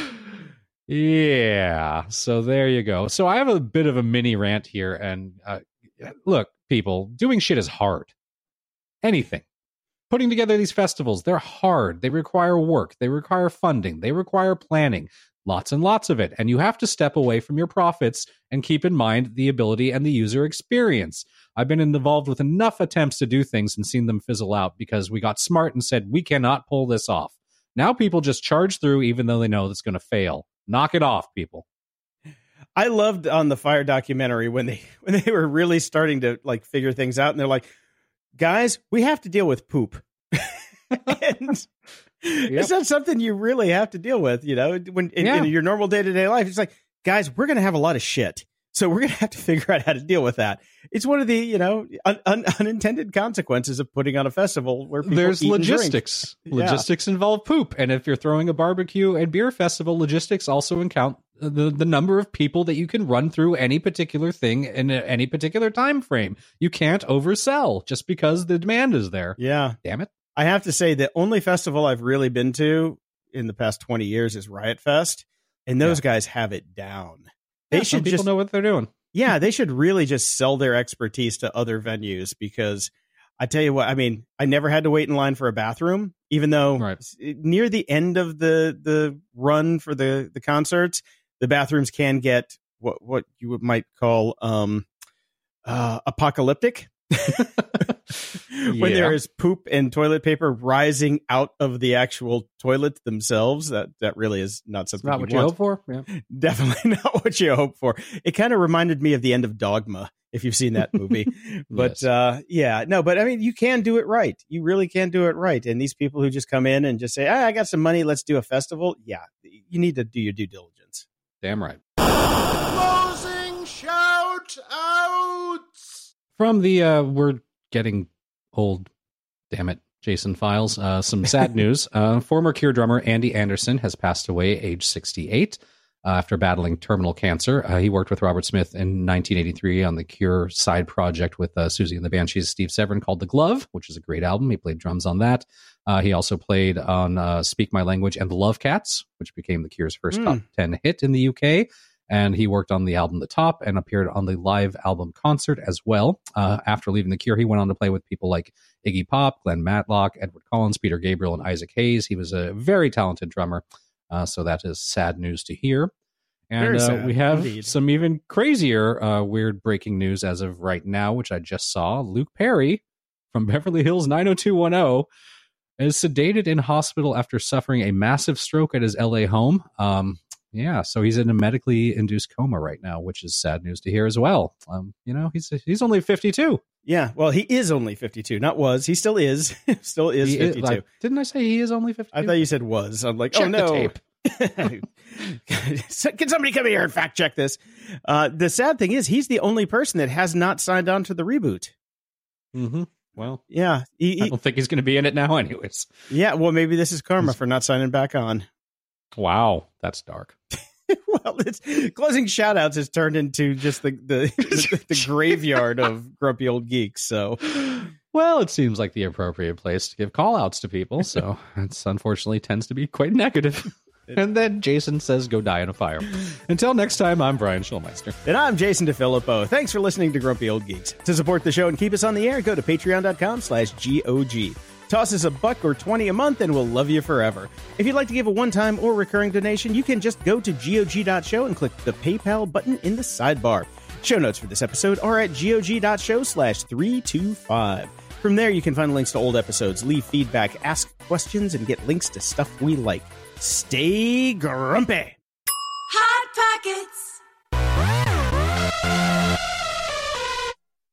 Yeah. So there you go. So I have a bit of a mini rant here. And uh, look, people, doing shit is hard. Anything. Putting together these festivals, they're hard. They require work. They require funding. They require planning. Lots and lots of it. And you have to step away from your profits and keep in mind the ability and the user experience. I've been involved with enough attempts to do things and seen them fizzle out because we got smart and said, we cannot pull this off. Now people just charge through even though they know it's going to fail. Knock it off, people. I loved on the Fyre documentary when they when they were really starting to like figure things out and they're like, guys, we have to deal with poop. and yep. it's not something you really have to deal with, you know, when in, yeah. in your normal day to day life. It's like, guys, we're going to have a lot of shit. So we're going to have to figure out how to deal with that. It's one of the, you know, un- un- unintended consequences of putting on a festival where there's logistics. Logistics yeah. involve poop, and if you're throwing a barbecue and beer festival, logistics also account the the number of people that you can run through any particular thing in any particular time frame. You can't oversell just because the demand is there. Yeah, damn it. I have to say the only festival I've really been to in the past 20 years is Riot Fest, and those yeah. guys have it down. They yeah, should people just know what they're doing. Yeah, they should really just sell their expertise to other venues because I tell you what, I mean, I never had to wait in line for a bathroom, even though right. near the end of the the run for the the concerts, the bathrooms can get what what you might call um uh apocalyptic. when there is poop and toilet paper rising out of the actual toilet themselves. That that really is not something not you what you hope for. Yeah. Definitely not what you hope for. It kind of reminded me of the end of Dogma, if you've seen that movie. but yes. uh, yeah, no, but I mean, you can do it right. You really can do it right. And these people who just come in and just say, ah, "I got some money, let's do a festival," yeah, you need to do your due diligence. Damn right. Closing shout outs from the uh, we're getting old, damn it, Jason Files. Uh, some sad news. Uh, former Cure drummer Andy Anderson has passed away, age 68, uh, after battling terminal cancer. Uh, he worked with Robert Smith in 1983 on the Cure side project with uh, Siouxsie and the Banshees, Steve Severin, called The Glove, which is a great album. He played drums on that. Uh, he also played on Speak My Language and The Love Cats, which became the Cure's first mm. top 10 hit in the UK and he worked on the album The Top and appeared on the live album concert as well. Uh, after leaving The Cure, he went on to play with people like Iggy Pop, Glenn Matlock, Edwyn Collins, Peter Gabriel, and Isaac Hayes. He was a very talented drummer, uh, so that is sad news to hear. And uh, we have indeed. some even crazier, uh, weird breaking news as of right now, which I just saw. Luke Perry from Beverly Hills 90210 is sedated in hospital after suffering a massive stroke at his LA home. Um, yeah, so he's in a medically induced coma right now, which is sad news to hear as well. Um, you know, he's he's only 52. Yeah, well, he is only 52, not was. He still is. still is he 52. Is, like, didn't I say he is only 52? I thought you said was. I'm like, check oh no. Can somebody come here and fact check this? Uh, the sad thing is, he's the only person that has not signed on to the reboot. Mm-hmm. Well, yeah, he, he, I don't think he's going to be in it now, anyways. Yeah, well, maybe this is karma for not signing back on. Wow, that's dark. well, it's closing shoutouts has turned into just the the, the, the graveyard of grumpy old geeks. So, well, it seems like the appropriate place to give call outs to people. So, it's unfortunately tends to be quite negative. And then Jason says, go die in a fire. Until next time, I'm Brian Schulmeister. And I'm Jason DeFilippo. Thanks for listening to Grumpy Old Geeks. To support the show and keep us on the air, go to patreon.com slash GOG. Toss us a buck or 20 a month and we'll love you forever. If you'd like to give a one time or recurring donation, you can just go to gog.show and click the PayPal button in the sidebar. Show notes for this episode are at gog.show slash 325. From there, you can find links to old episodes, leave feedback, ask questions, and get links to stuff we like. Stay grumpy. Hot Pockets.